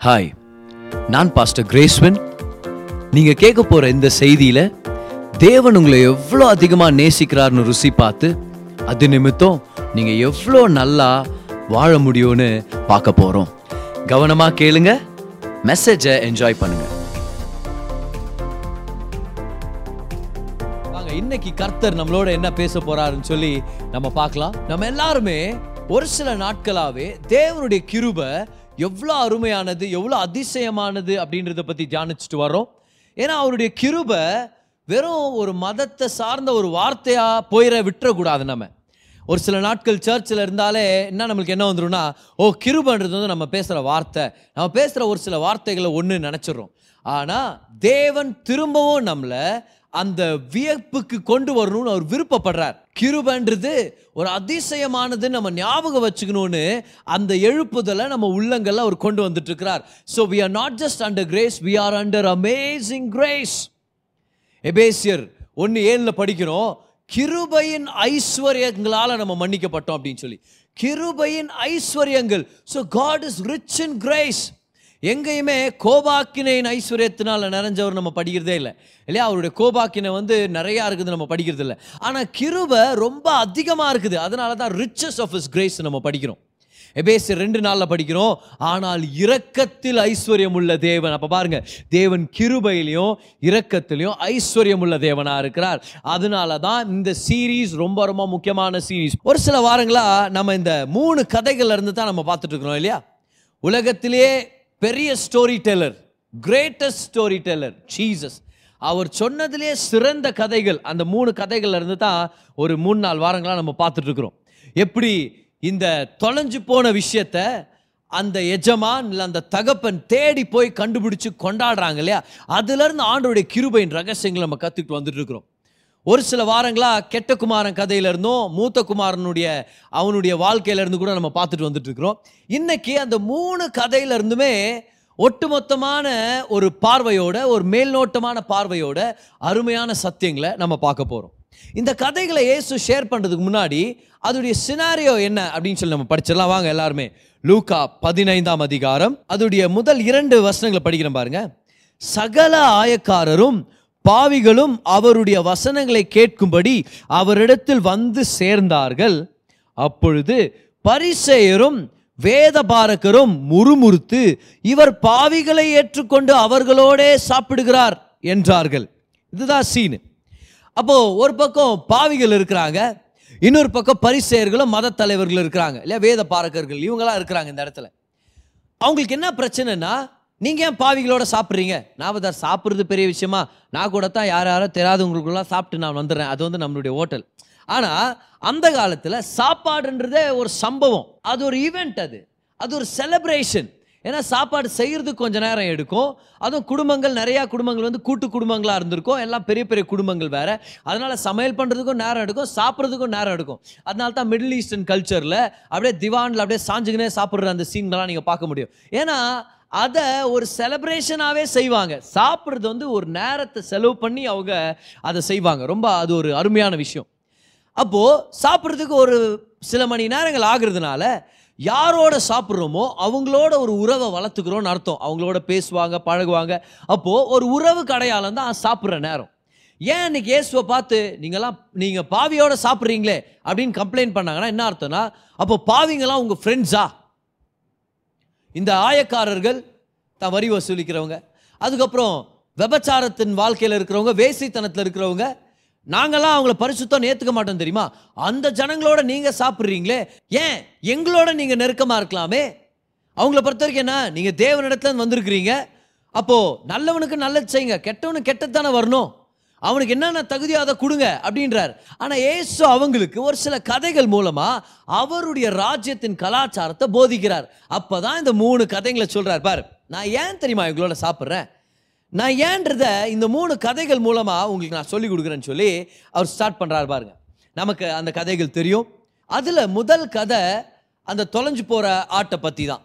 Hi நான் pastor கிரேஸ்வன் நீங்கள் கேட்க போகிற இந்த செய்தியில தேவன் உங்களை எவ்வளோ அதிகமாக நேசிக்கிறார்னு ருசி பார்த்து அது நிமித்தம் நீங்கள் எவ்வளோ நல்லா வாழ முடியும்னு பார்க்க போகிறோம் கவனமாக கேளுங்க மெசேஜை என்ஜாய் பண்ணுங்க. வாங்க இன்னைக்கு கர்த்தர் நம்மளோட என்ன பேச போறாருன்னு சொல்லி நம்ம பார்க்கலாம். நம்ம எல்லாருமே ஒரு சில நாட்களாவே தேவனுடைய கிருபை எவ்வளோ அருமையானது எவ்வளோ அதிசயமானது அப்படின்றத பற்றி தியானிச்சுட்டு வரோம் ஏன்னா அவருடைய கிருபை வெறும் ஒரு மதத்தை சார்ந்த ஒரு வார்த்தையாக போயிட விட்டுறக்கூடாது நம்ம. ஒரு சில நாட்கள் சர்ச்சில் இருந்தாலே என்ன நம்மளுக்கு என்ன வந்துரும்னா ஓ கிருபன்றது வந்து நம்ம பேசுகிற வார்த்தை. நம்ம பேசுகிற ஒரு சில வார்த்தைகளை ஒன்று நினச்சிடுறோம். ஆனால் தேவன் திரும்பவும் நம்மளை அந்த வியப்புக்கு கொண்டு வரணும்னு அவர் விருப்பப்படுறார். கிருபன்றது ஒரு அதிசயமானது நம்ம ஞாபகம் வச்சுக்கணும்னு அந்த எழுப்புதலை நம்ம உள்ளங்கள்ல அவர் கொண்டு வந்துட்டு இருக்கிறார் so we are not just under grace we are under amazing grace எபேசியர் ஒன்று ஏழில் படிக்கிறோம் கிருபையின் ஐஸ்வர்யங்களால் நம்ம மன்னிக்கப்பட்டோம் அப்படின்னு சொல்லி. கிருபையின் ஐஸ்வர்யங்கள். So God is rich in grace எங்கேயுமே கோபாக்கினையின் ஐஸ்வர்யத்தினால நிறைஞ்சவர் நம்ம படிக்கிறதே இல்லை. இல்லையா? அவருடைய கோபாக்கினை வந்து நிறையா இருக்குது நம்ம படிக்கிறது இல்லை. ஆனால் கிருபை ரொம்ப அதிகமாக இருக்குது. அதனால தான் ரிச்சஸ் ஆஃப் இஸ் கிரேஸ் நம்ம படிக்கிறோம். எபேசியர் ரெண்டு நாளில் படிக்கிறோம். ஆனால் இரக்கத்தில் ஐஸ்வர்யம் உள்ள தேவன். அப்போ பாருங்க தேவன் கிருபையிலையும் இரக்கத்திலையும் ஐஸ்வர்யம் உள்ள தேவனாக இருக்கிறார். அதனால தான் இந்த சீரீஸ் ரொம்ப ரொம்ப முக்கியமான சீரீஸ் ஒரு சில வாரங்களாக நம்ம இந்த மூணு கதைகள்லேருந்து தான் நம்ம பார்த்துட்டு இருக்கிறோம் இல்லையா? உலகத்திலேயே பெரிய story teller greatest story teller Jesus அவர் சொன்னதிலே சிறந்த கதைகள் அந்த மூணு கதைகள்ல இருந்து தான் ஒரு மூணு நாலு வாரங்களாக நம்ம பார்த்துட்டு இருக்கிறோம் எப்படி இந்த தொலைஞ்சு போன விஷயத்த அந்த எஜமான் இல்லை அந்த தகப்பன் தேடி போய் கண்டுபிடிச்சு கொண்டாடுறாங்க இல்லையா? அதுலேருந்து ஆண்டோடைய கிருபையின் ரகசியங்களை நம்ம கற்றுக்கிட்டு வந்துட்டு இருக்கிறோம் ஒரு சில வாரங்களாக கெட்ட குமாரன் கதையிலிருந்தும் மூத்த குமாரனுடைய அவனுடைய வாழ்க்கையில இருந்து கூட நம்ம பார்த்துட்டு வந்துட்டு இருக்கிறோம் இன்னைக்கு அந்த மூணு கதையிலருந்துமே ஒட்டுமொத்தமான ஒரு பார்வையோட ஒரு மேல்நோட்டமான பார்வையோட அருமையான சத்தியங்களை நம்ம பார்க்க போகிறோம் இந்த கதைகளை இயேசு ஷேர் பண்ணுறதுக்கு முன்னாடி அதோடைய சினாரியோ என்ன அப்படின்னு சொல்லி நம்ம படிச்சிடலாம். வாங்க எல்லாருமே. லூகா பதினைந்தாம் அதிகாரம் அதோடைய முதல் இரண்டு வசனங்களை படிக்கிறேன் பாருங்க. சகல ஆயக்காரரும் பாவிகளும் அவருடைய வசனங்களை கேட்கும்படி அவரிடத்தில் வந்து சேர்ந்தார்கள். அப்பொழுது பரிசெயரும் வேதபாரகரும் முறுமுறுத்து இவர் பாவிகளை ஏற்றுக்கொண்டு அவர்களோடே சாப்பிடுகிறார் என்றார்கள். இதுதான் சீனு. அப்போ ஒரு பக்கம் பாவிகள் இருக்கிறாங்க இன்னொரு பக்கம் பரிசெயர்களும் மத தலைவர்கள் இருக்கிறாங்க. இல்லையா? வேத பாரகர்கள் இவங்களாம் இருக்கிறாங்க இந்த இடத்துல. அவங்களுக்கு என்ன பிரச்சனைனா நீங்கள் ஏன் பாவிகளோட சாப்பிட்றீங்க? நான் அதை சாப்பிட்றது பெரிய விஷயமா? நான் கூட தான் யார் யாரோ தெரியாதவங்களுக்குலாம் சாப்பிட்டு நான் வந்துடுறேன். அது வந்து நம்மளுடைய ஹோட்டல் ஆனால் அந்த காலத்தில் சாப்பாடுன்றதே ஒரு சம்பவம். அது ஒரு ஈவெண்ட் அது. அது ஒரு செலப்ரேஷன் ஏன்னா சாப்பாடு செய்கிறதுக்கு கொஞ்சம் நேரம் எடுக்கும். அதுவும் குடும்பங்கள் நிறையா குடும்பங்கள் வந்து கூட்டு குடும்பங்களாக இருந்திருக்கும். எல்லாம் பெரிய பெரிய குடும்பங்கள் வேறு. அதனால் சமையல் பண்ணுறதுக்கும் நேரம் எடுக்கும். சாப்பிட்றதுக்கும் நேரம் எடுக்கும். அதனால தான் மிடில் ஈஸ்டர்ன் கல்ச்சரில் அப்படியே திவானில் அப்படியே சாஞ்சுக்கினே சாப்பிட்ற அந்த சீன்லாம் நீங்கள் பார்க்க முடியும். ஏன்னா அதை ஒரு செலப்ரேஷனாகவே செய்வாங்க. சாப்பிட்றது வந்து ஒரு நேரத்தை செலவு பண்ணி அவங்க அதை செய்வாங்க. ரொம்ப அது ஒரு அருமையான விஷயம். அப்போது சாப்பிட்றதுக்கு ஒரு சில மணி நேரங்கள் ஆகுறதுனால யாரோட சாப்பிட்றோமோ அவங்களோட ஒரு உறவை வளர்த்துக்கிறோன்னு அர்த்தம். அவங்களோட பேசுவாங்க பழகுவாங்க. அப்போது ஒரு உறவுக்கு அடையாளம் தான் சாப்பிட்ற நேரம். ஏன் இன்னைக்கு இயேசுவை பார்த்து நீங்களாம் நீங்கள் பாவியோட சாப்பிட்றீங்களே அப்படின்னு கம்ப்ளைண்ட் பண்ணாங்கன்னா என்ன அர்த்தம்னா அப்போ பாவிங்களாம் உங்கள் ஃப்ரெண்ட்ஸா இந்த ஆயக்காரர்கள் தான் வரி வசூலிக்கிறவங்க. அதுக்கப்புறம் விபச்சாரத்தின் வாழ்க்கையில் இருக்கிறவங்க வேசித்தனத்தில் இருக்கிறவங்க நாங்கள்லாம் அவங்கள பரிசுத்தம் ஏற்றுக்க மாட்டோம் தெரியுமா? அந்த ஜனங்களோட நீங்கள் சாப்பிட்றீங்களே ஏன் எங்களோட நீங்கள் நெருக்கமாக இருக்கலாமே? அவங்கள பொறுத்த வரைக்கும் என்ன நீங்கள் தேவனிடத்துல வந்திருக்கிறீங்க. அப்போது நல்லவனுக்கு நல்லது செய்யுங்க கெட்டவனுக்கு கெட்டத்தானே வரணும். அவனுக்கு என்னென்ன தகுதியோ அதை கொடுங்க அப்படின்றார். ஆனால் ஏசு அவங்களுக்கு ஒரு சில கதைகள் மூலமாக அவருடைய ராஜ்யத்தின் கலாச்சாரத்தை போதிக்கிறார். அப்போ தான் இந்த மூணு கதைகளை சொல்கிறார் பார் நான் ஏன் தெரியுமா இவங்களோட சாப்பிட்றேன்? நான் ஏன்றத இந்த மூணு கதைகள் மூலமாக உங்களுக்கு நான் சொல்லி கொடுக்குறேன்னு சொல்லி அவர் ஸ்டார்ட் பண்ணுறாரு பாருங்க. நமக்கு அந்த கதைகள் தெரியும். அதில் முதல் கதை அந்த தொலைஞ்சு போகிற ஆட்டை பற்றி தான்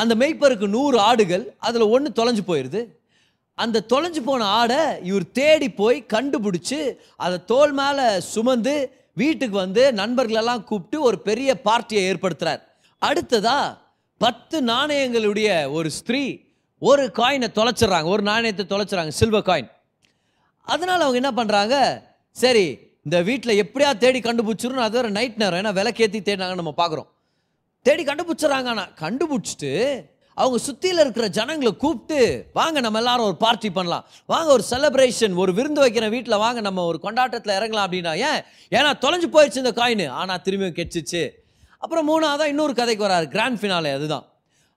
அந்த மெய்ப்பருக்கு நூறு ஆடுகள் அதில் ஒன்று தொலைஞ்சு போயிடுது அந்த தொலைஞ்சு போன ஆடை இவர் தேடி போய் கண்டுபிடிச்சி அதை தோல் மேலே சுமந்து வீட்டுக்கு வந்து நண்பர்களெல்லாம் கூப்பிட்டு ஒரு பெரிய பார்ட்டியை ஏற்படுத்துறார். அடுத்ததா பத்து நாணயங்களுடைய ஒரு ஸ்திரீ ஒரு காயினை தொலைச்சிடுறாங்க. ஒரு நாணயத்தை தொலைச்சிடுறாங்க சில்வர் காயின் அதனால அவங்க என்ன பண்ணுறாங்க சரி இந்த வீட்டில் எப்படியா தேடி கண்டுபிடிச்சிரும் அது ஒரு நைட் நேரம் ஏன்னா விலைக்கேற்றி தேடினாங்கன்னு நம்ம பார்க்குறோம் தேடி கண்டுபிடிச்சிட்றாங்க. ஆனால் கண்டுபிடிச்சிட்டு அவங்க சுற்றியில் இருக்கிற ஜனங்களை கூப்பிட்டு வாங்க நம்ம எல்லாரும் ஒரு பார்ட்டி பண்ணலாம். வாங்க ஒரு செலப்ரேஷன் ஒரு விருந்து வைக்கிற வீட்டில் வாங்க நம்ம ஒரு கொண்டாட்டத்தில் இறங்கலாம் அப்படின்னா ஏன்? ஏன்னா தொலைஞ்சு போயிடுச்சு இந்த காயின் ஆனால் திரும்பியும் கெச்சிச்சு. அப்புறம் மூணாவதாக இன்னொரு கதைக்கு வராரு. கிராண்ட் ஃபினாலே அதுதான்.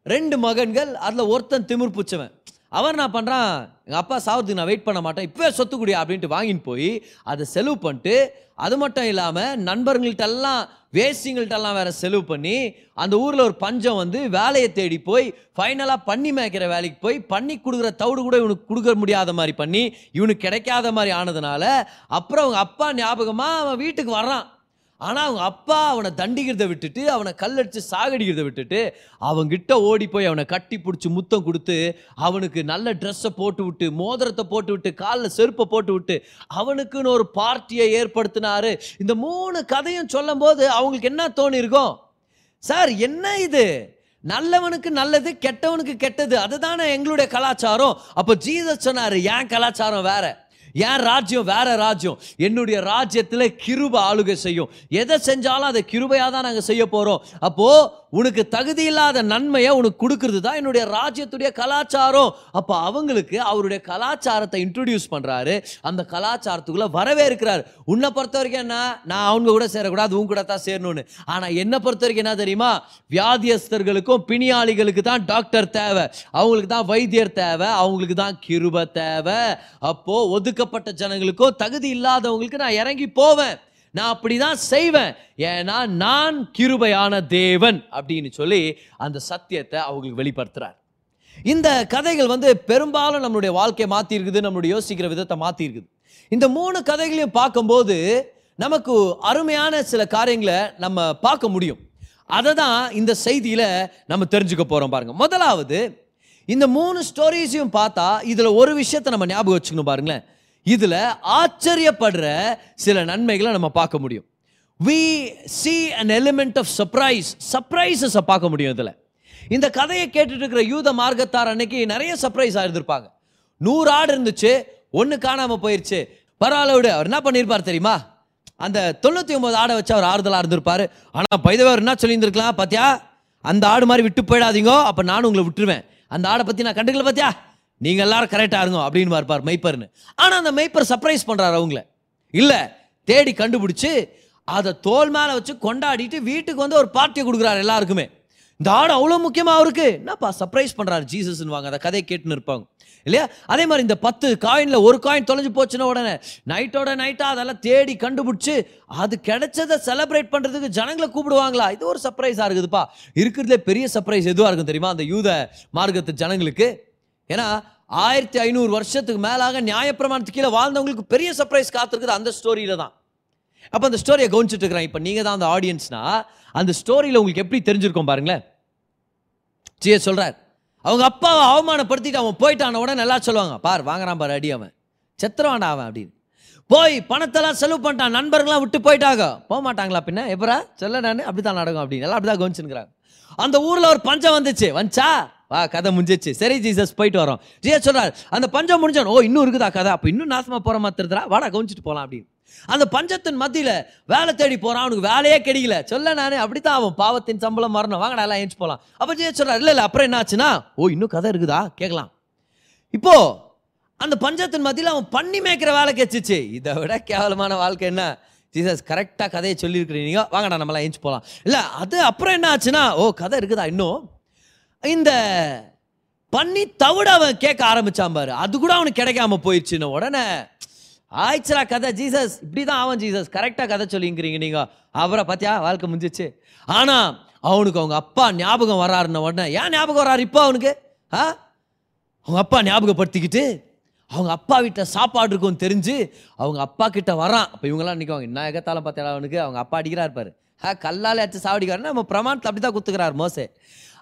ரெண்டு மகன்கள் அதில் ஒருத்தன் திமிர் பூச்சவன் அவன் என்ன பண்ணுறான் எங்கள் அப்பா சாவதுக்கு நான் வெயிட் பண்ண மாட்டேன். இப்போவே சொத்துக்குடியா? அப்படின்ட்டு வாங்கின்னு போய் அதை செலவு பண்ணிட்டு அது மட்டும் இல்லாமல் நண்பர்கள்ட்டெல்லாம் வேசிங்கள்ட்டெல்லாம் வேறு செலவு பண்ணி அந்த ஊரில் ஒரு பஞ்சம் வந்து வேலையை தேடி போய் ஃபைனலாக பண்ணி மேய்க்கிற வேலைக்கு போய் பண்ணி கொடுக்குற தவிடு கூட இவனுக்கு கொடுக்க முடியாத மாதிரி பண்ணி இவனுக்கு கிடைக்காத மாதிரி ஆனதுனால அப்புறம் அவங்க அப்பா ஞாபகமாக அவன் வீட்டுக்கு வர்றான். ஆனால் அவங்க அப்பா அவனை தண்டிக்கிறதை விட்டுட்டு அவனை கல்லடிச்சு சாகடிக்கிறதை விட்டுட்டு அவங்கிட்ட ஓடி போய் அவனை கட்டி பிடிச்சி முத்தம் கொடுத்து அவனுக்கு நல்ல ட்ரெஸ்ஸை போட்டு விட்டு மோதிரத்தை போட்டு விட்டு காலில் செருப்பை போட்டு விட்டு அவனுக்குன்னு ஒரு பார்ட்டியை ஏற்படுத்தினாரு. இந்த மூணு கதையும் சொல்லும் போது அவங்களுக்கு என்ன தோணி இருக்கும்? சார் என்ன இது? நல்லவனுக்கு நல்லது கெட்டவனுக்கு கெட்டது அதுதானே எங்களுடைய கலாச்சாரம்? அப்போ ஜீசஸ் சொன்னாரு ஏன் கலாச்சாரம் வேற. என் ராஜ்யம்? வேற ராஜ்யம். என்னுடைய ராஜ்யத்தில் கிருப ஆளுகை செய்யும். எதை செஞ்சாலும் அதை கிருபையாக தான் நாங்கள் செய்ய போகிறோம் அப்போது உனக்கு தகுதி இல்லாத நன்மையை உனக்கு கொடுக்கறது தான் என்னுடைய ராஜ்யத்துடைய கலாச்சாரம். அப்போ அவங்களுக்கு அவருடைய கலாச்சாரத்தை இன்ட்ரடியூஸ் பண்ணுறாரு அந்த கலாச்சாரத்துக்குள்ளே வரவேற்கிறார் உன்னை பொறுத்த வரைக்கும் என்ன? நான் அவங்க கூட சேரக்கூடாது உன் கூட தான் சேரணும்னு. ஆனால் என்னை பொறுத்த வரைக்கும் என்ன தெரியுமா? வியாதியஸ்தர்களுக்கும் பிணியாளிகளுக்கு தான் டாக்டர் தேவை. அவங்களுக்கு தான் வைத்தியர் தேவை. அவங்களுக்கு தான் கிருப தேவை. அப்போது ஒதுக்கப்பட்ட ஜனங்களுக்கும் தகுதி இல்லாதவங்களுக்கு நான் இறங்கி போவேன். நான் அப்படி தான் செய்வேன். ஏன்னா நான் கிருபையான தேவன் அப்படின்னு சொல்லி அந்த சத்தியத்தை அவங்களுக்கு வெளிப்படுத்துகிறார் இந்த கதைகள் வந்து பெரும்பாலும் நம்மளுடைய வாழ்க்கையை மாற்றிருக்குது நம்மளுடைய யோசிக்கிற விதத்தை மாற்றிருக்குது இந்த மூணு கதைகளையும் பார்க்கும்போது நமக்கு அருமையான சில காரியங்களை நம்ம பார்க்க முடியும். அதை தான் இந்த செய்தியில் நம்ம தெரிஞ்சுக்க போகிறோம் பாருங்கள் முதலாவது இந்த மூணு ஸ்டோரிஸையும் பார்த்தா இதில் ஒரு விஷயத்தை நம்ம ஞாபகம் வச்சுக்கணும் பாருங்களேன். இதில் ஆச்சரியப்படுற சில நன்மைகளை நம்ம பார்க்க முடியும். We see an element of surprise சர்ப்ரைசஸை பார்க்க முடியும் இதில். இந்த கதையை கேட்டுட்டு இருக்கிற யூத மார்க்கத்தார் அன்னைக்கு நிறைய சர்ப்ரைஸ் ஆயிருந்திருப்பாங்க நூறு ஆடு இருந்துச்சு ஒன்று காணாமல் போயிருச்சு. பரவாயில்ல விடு அவர் என்ன பண்ணியிருப்பார் தெரியுமா? அந்த தொண்ணூற்றி ஒம்பது ஆடை வச்சு அவர் ஆறுதலாக இருந்திருப்பார். ஆனால் பைதவர் என்ன சொல்லியிருந்திருக்கலாம் பார்த்தியா அந்த ஆடு மாதிரி விட்டு போயிடாதீங்கோ அப்போ நானும் உங்களை விட்டுருவேன். அந்த ஆடை பற்றி நான் கண்டுக்கல பார்த்தியா நீங்க எல்லாரும் கரெக்டாக இருங்க அப்படின்னு பார்ப்பார் மெய்ப்பர்னு. ஆனால் அந்த மெய்ப்பர் சர்ப்ரைஸ் பண்ணுறாரு அவங்கள. இல்லை தேடி கண்டுபிடிச்சு அதை தோல் மேலே வச்சு கொண்டாடிட்டு வீட்டுக்கு வந்து ஒரு பார்ட்டியை கொடுக்குறாரு எல்லாருக்குமே. இந்த ஆடு அவ்வளோ முக்கியமாக அவருக்கு? என்னப்பா சர்ப்ரைஸ் பண்ணுறாரு ஜீசஸ்ன்னு வாங்க அந்த கதையை கேட்டுன்னு இருப்பாங்க. இல்லையா? அதே மாதிரி இந்த பத்து காயினில் ஒரு காயின் தொலைஞ்சு போச்சுன்னா உடனே நைட்டோட நைட்டாக அதெல்லாம் தேடி கண்டுபிடிச்சு அது கிடைச்சதை செலிப்ரேட் பண்ணுறதுக்கு ஜனங்களை கூப்பிடுவாங்களா? இது ஒரு சர்ப்ரைஸாக இருக்குதுப்பா. இருக்கிறதுலே பெரிய சர்ப்ரைஸ் எதுவாக இருக்கும் தெரியுமா? அந்த யூத மார்க்கத்து ஜனங்களுக்கு. ஏன்னா ஆயிரத்தி ஐநூறு வருஷத்துக்கு மேலாக நியாயப்பிரமாணத்துக்கு கீழே வாழ்ந்தவங்களுக்கு பெரிய சர்ப்ரைஸ் காத்திருக்குது அந்த ஸ்டோரியில் தான். அப்போ அந்த ஸ்டோரியை கவனிச்சுட்டு இருக்கிறேன். இப்போ நீங்கள் தான் அந்த ஆடியன்ஸ்னா அந்த ஸ்டோரியில் உங்களுக்கு எப்படி தெரிஞ்சிருக்கோம் பாருங்களேன். ஜிய சொல்கிறார் அவங்க அப்பாவை அவமானப்படுத்திட்டு அவன் போயிட்டான உடனே நல்லா சொல்லுவாங்க பார் வாங்குறான் பாரு அடி அவன். செத்துருவான்டா அவன் அப்படின்னு. போய் பணத்தெல்லாம் செலவு பண்ணிட்டான் நண்பர்கள்லாம் விட்டு போயிட்டாங்க. போக மாட்டாங்களா பின்ன? எப்பரா சொல்ல நான்? அப்படித்தான் நடக்கும் அப்படின்னு. எல்லாம் அப்படிதான் கவனிச்சுக்கிறாங்க அந்த ஊரில் ஒரு பஞ்சம் வந்துச்சு. வந்துச்சா? வா கதை முடிஞ்சிச்சு. சரி ஜீசஸ் போயிட்டு வரோம். ஜீசஸ் சொல்றாரு அந்த பஞ்சம் முடிஞ்சான். ஓ இன்னும் இருக்குதா கதை? அப்போ இன்னும் நாசமா போற மாதிரி தெரியுதுடா. வாடா கவனிச்சிட்டு போகலாம் அப்படின்னு. அந்த பஞ்சத்தின் மத்தியில் வேலை தேடி போறான். அவனுக்கு வேலையே கிடைக்கல. சொல்ல நானே அப்படித்தான் அவன் பாவத்தின் சம்பளம் மரணம் வாங்கடா எல்லாம் ஏஞ்சி போகலாம் அப்போ ஜீசஸ் சொல்றாரு இல்லை இல்லை அப்புறம் என்ன ஆச்சுன்னா ஓ இன்னும் கதை இருக்குதா? கேட்கலாம். இப்போ அந்த பஞ்சத்தின் மத்தியில் அவன் பண்ணி மேய்க்கிற வேலை கிடைச்சிச்சு. இதை விட கேவலமான வாழ்க்கை என்ன? ஜீசஸ் கரெக்டாக கதையை சொல்லியிருக்கிறீங்க. வாங்கடா நம்மளாம் ஏஞ்சி போகலாம் இல்லை அது அப்புறம் என்ன ஆச்சுன்னா ஓ கதை இருக்குதா இன்னும்? இந்த பண்ணி தவிட அவன் கேட்க ஆரம்பிச்சான் பாரு. அது கூட அவனுக்கு கிடைக்காம போயிடுச்சுன்னு உடனே ஆயிடுச்சுரா கதை ஜீசஸ் இப்படி தான் அவன் ஜீசஸ் கரெக்டாக கதை சொல்லிங்கிறீங்க நீங்கள் அவரை பார்த்தியா வாழ்க்கை முடிஞ்சிச்சு. ஆனால் அவனுக்கு அவங்க அப்பா ஞாபகம் வராருன்ன உடனே ஏன் ஞாபகம் வராரு இப்போ அவனுக்கு? ஆ? அவங்க அப்பா ஞாபகப்படுத்திக்கிட்டு அவங்க அப்பா வீட்டில் சாப்பாடு இருக்கும்னு தெரிஞ்சு அவங்க அப்பா கிட்ட வரான் அப்போ இவங்கெல்லாம் நிற்குவாங்க என்ன எகத்தாலும் பார்த்தா அவனுக்கு? அவங்க அப்பா அடிக்கிறா இருப்பார் ஆ கல்லால் அடிச்சு சாவடிக்கிறாரு நம்ம பிரமாணத்தை அப்படி தான் குத்துக்கிறார் மோசே.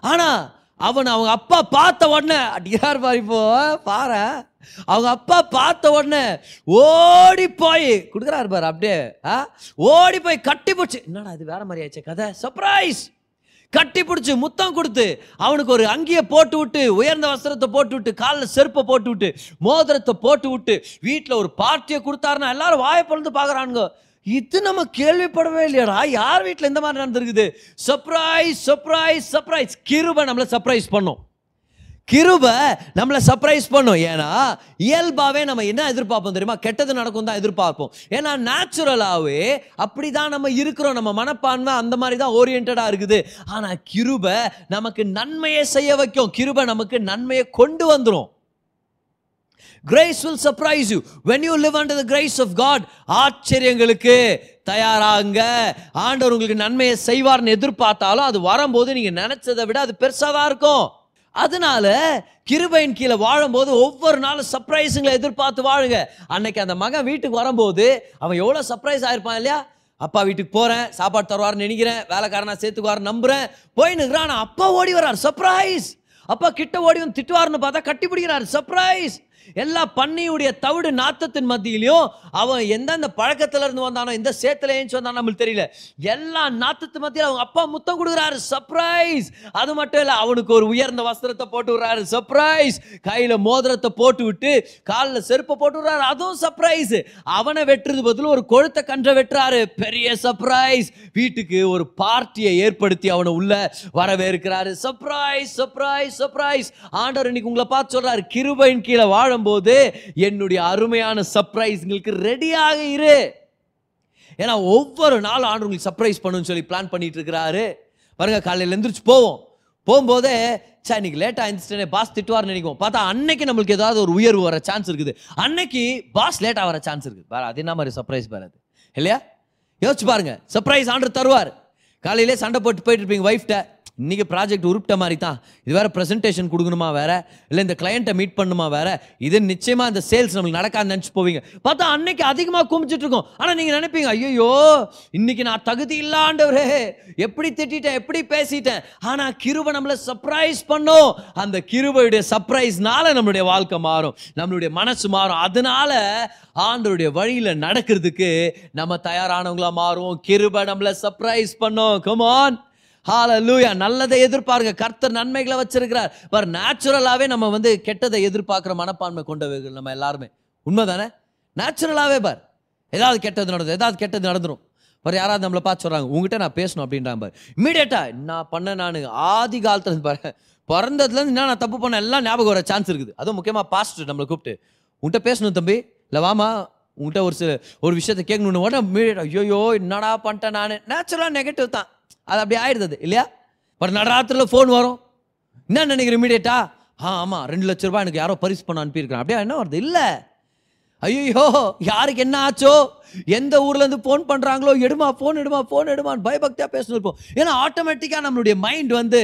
ஆனால் அவன் அவங்க அப்பா பார்த்த உடனே அடியார் பாரு இப்போ? பாரு. அவங்க அப்பா பார்த்த உடனே ஓடி போய் கொடுக்குறாரு பாரு அப்படியே ஆ? ஓடி போய் கட்டி போச்சு என்னடா இது வேற மாதிரி ஆயிடுச்சு கதை. சர்ப்ரைஸ் கட்டி பிடிச்சி முத்தம் கொடுத்து அவனுக்கு ஒரு அங்கியை போட்டு விட்டு உயர்ந்த வஸ்திரத்தை போட்டு விட்டு காலில் செருப்பை போட்டு விட்டு மோதிரத்தை போட்டு விட்டு வீட்டில் ஒரு பார்ட்டியை கொடுத்தாருன்னா எல்லாரும் வாயை பொழுது பார்க்குறானுங்க. இது நம்ம கேள்விப்படவே இல்லையாடா. யார் வீட்டில் இந்த மாதிரி நடந்திருக்குது? சர்ப்ரைஸ் சர்ப்ரைஸ் சர்ப்ரைஸ் கிருபை நம்மளை சர்ப்ரைஸ் பண்ணும். கிருபை நம்மளை சர்ப்ரைஸ் பண்ணும். ஏன்னா இயல்பாகவே நம்ம என்ன எதிர்பார்ப்போம் தெரியுமா? கெட்டது நடக்கும் தான் எதிர்பார்ப்போம். ஏன்னா நேச்சுரலாகவே அப்படி தான் நம்ம இருக்கிறோம். நம்ம மனப்பான்மை அந்த மாதிரி தான் ஓரியன்டாக இருக்குது. ஆனால் கிருபை நமக்கு நன்மையை செய்ய வைக்கும். கிருபை நமக்கு நன்மையை கொண்டு வந்துடும் grace will surprise you when you live under the grace of God ஆச்சரியங்களுக்கு தயாராங்க. ஆண்டவர் உங்களுக்கு நன்மையை செய்வார்னு எதிர்பார்த்தாலும் அது வரும்போது நீங்கள் நினச்சதை விட அது பெருசாக தான் இருக்கும். அதனால கிருபையின் கீழே வாழும்போது ஒவ்வொரு நாளும் சர்ப்ரைஸுங்களை எதிர்பார்த்து வாழுங்க. அன்னைக்கு அந்த மகன் வீட்டுக்கு வரும்போது அவன் எவ்வளோ சர்ப்ரைஸ் ஆயிருப்பான் இல்லையா? அப்பா வீட்டுக்கு போகிறேன் சாப்பாடு தருவார்னு நினைக்கிறேன் வேலைக்காரனா சேர்த்துக்குவார் நம்புறேன். போய் இருக்கிறான் அப்பா ஓடி வர்றார் சர்ப்ரைஸ் அப்பா கிட்ட ஓடி வந்து திட்டுவார்னு பார்த்தா கட்டி பிடிக்கிறார் சர்ப்ரைஸ் எல்லா பண்ணியுடைய தவிடு நாத்தத்தின் மத்தியிலையும் அவன் எந்தெந்த பழக்கத்துல இருந்து வந்தானோ எந்த சேத்துல ஏஞ்சி வந்தானோ நம்மளுக்கு தெரியல. எல்லா நாத்தத்து மத்தியில் அவங்க அப்பா முத்தம் கொடுக்குறாரு. சர்ப்ரைஸ் அது மட்டும் இல்லை அவனுக்கு ஒரு உயர்ந்த வஸ்திரத்தை போட்டு விடுறாரு. சர்ப்ரைஸ் கையில மோதிரத்தை போட்டு விட்டு காலில் செருப்பை போட்டு விடுறாரு. அதுவும் சர்ப்ரைஸ் அவனை வெட்டுறது பதில் ஒரு கொழுத்த கன்றை வெட்டுறாரு. பெரிய சர்ப்ரைஸ் வீட்டுக்கு ஒரு பார்ட்டியை ஏற்படுத்தி அவனை உள்ள வரவேற்கிறாரு. சர்ப்ரைஸ் சர்ப்ரைஸ் சர்ப்ரைஸ் ஆண்டவர் இன்னைக்கு உங்களை பார்த்து சொல்றாரு. கிருபையின் கீழே வாழும்போது என்னுடைய அருமையான சர்ப்ரைஸ்ங்களுக்கு ரெடியாக இரு. ஏன்னா ஒவ்வொரு நாளும் ஆண்டு உங்களுக்கு சர்ப்ரைஸ் பண்ணுன்னு சொல்லி பிளான் பண்ணிட்டு இருக்கிறாரு பாருங்க காலையில் எந்திரிச்சு போவோம். போகும்போதே சே இன்னைக்கு லேட்டாக எழுந்திரிச்சிட்டே பாஸ் திட்டுவார்னு நினைக்கும் பார்த்தா அன்னைக்கு நம்மளுக்கு ஏதாவது ஒரு உயர்வு வர சான்ஸ் இருக்குது. அன்னைக்கு பாஸ் லேட்டாக வர சான்ஸ் இருக்குது. பாரு அது என்ன மாதிரி சர்ப்ரைஸ் பாரு அது. இல்லையா? யோசிச்சு பாருங்க. சர்ப்ரைஸ் ஆண்டு தருவார். காலையிலே சண்டை போட்டு போயிட்டு இருப்பீங்க ஒய்ஃப்ட்ட இன்றைக்கி ப்ராஜெக்ட் உருப்பிட்ட மாதிரி தான். இது வேறு ப்ரெசன்டேஷன் கொடுக்கணுமா வேறு? இல்லை இந்த கிளையண்ட்டை மீட் பண்ணுமா வேறு? இது நிச்சயமாக இந்த சேல்ஸ் நம்மளுக்கு நடக்காது நினச்சி போவீங்க. பார்த்தா அன்னைக்கு அதிகமாக குமிச்சிட்டு இருக்கோம். ஆனால் நீங்கள் நினைப்பீங்க ஐயோ இன்னைக்கு நான் தகுதி இல்லாண்டவரே. எப்படி திட்டிட்டேன் எப்படி பேசிட்டேன்? ஆனால் கிருபை நம்மளை சர்ப்ரைஸ் பண்ணும். அந்த கிருபையுடைய சர்ப்ரைஸ்னால நம்மளுடைய வாழ்க்கை மாறும். நம்மளுடைய மனசு மாறும். அதனால ஆண்டருடைய வழியில் நடக்கிறதுக்கு நம்ம தயாரானவங்களாக மாறுவோம். கிருபை நம்மளை சர்ப்ரைஸ் பண்ணும். கமான் ஹalleluya நல்லதை எதிர்பார்க்க கர்த்தர் நன்மைகளை வச்சிருக்கிறார். பார் நேச்சுரலாகவே நம்ம வந்து கெட்டதை எதிர்பார்க்குற மனப்பான்மை கொண்டவர்கள் நம்ம எல்லாருமே. உண்மைதானே? நேச்சுரலாகவே பார். ஏதாவது கெட்டது நடந்தது ஏதாவது கெட்டது நடந்துடும் பார் யாராவது நம்மளை பார்த்து சொல்கிறாங்க உங்ககிட்ட நான் பேசணும் அப்படின்றாங்க பார். இமீடியட்டாக நான் பண்ண நான்? ஆதி காலத்தில் பாரு. பிறந்ததுலேருந்து என்ன நான் தப்பு பண்ண எல்லாம் ஞாபகம் வர சான்ஸ் இருக்குது. அதுவும் முக்கியமாக பாஸ்டர் நம்மளை கூப்பிட்டு உங்கள்கிட்ட பேசணும் தம்பி. இல்லை வாமா. உங்கள்கிட்ட ஒரு சில ஒரு விஷயத்தை கேட்கணுன்னு உடனே இமீடியட் ஐயோ என்னடா பண்ணிட்டேன் நான்? நேச்சுரலாக நெகட்டிவ் தான். அது அப்படி ஆயிடுது இல்லையா? ஒரு நடராத்திரில் ஃபோன் வரும். என்ன நினைக்கிற இமீடியட்டா ஆ? ஆமாம் ரெண்டு லட்ச ரூபாய் எனக்கு யாரோ பரிசு பண்ண அனுப்பியிருக்கிறேன். அப்படியே என்ன வருது? இல்லை. ஐயோ யாருக்கு என்ன ஆச்சோ? எந்த ஊர்லேருந்து ஃபோன் பண்ணுறாங்களோ எடுமா ஃபோன் எடுமா ஃபோன் எடுமான்னு பயபக்தியாக பேசணும் இருப்போம். ஏன்னா ஆட்டோமேட்டிக்காக நம்மளுடைய மைண்ட் வந்து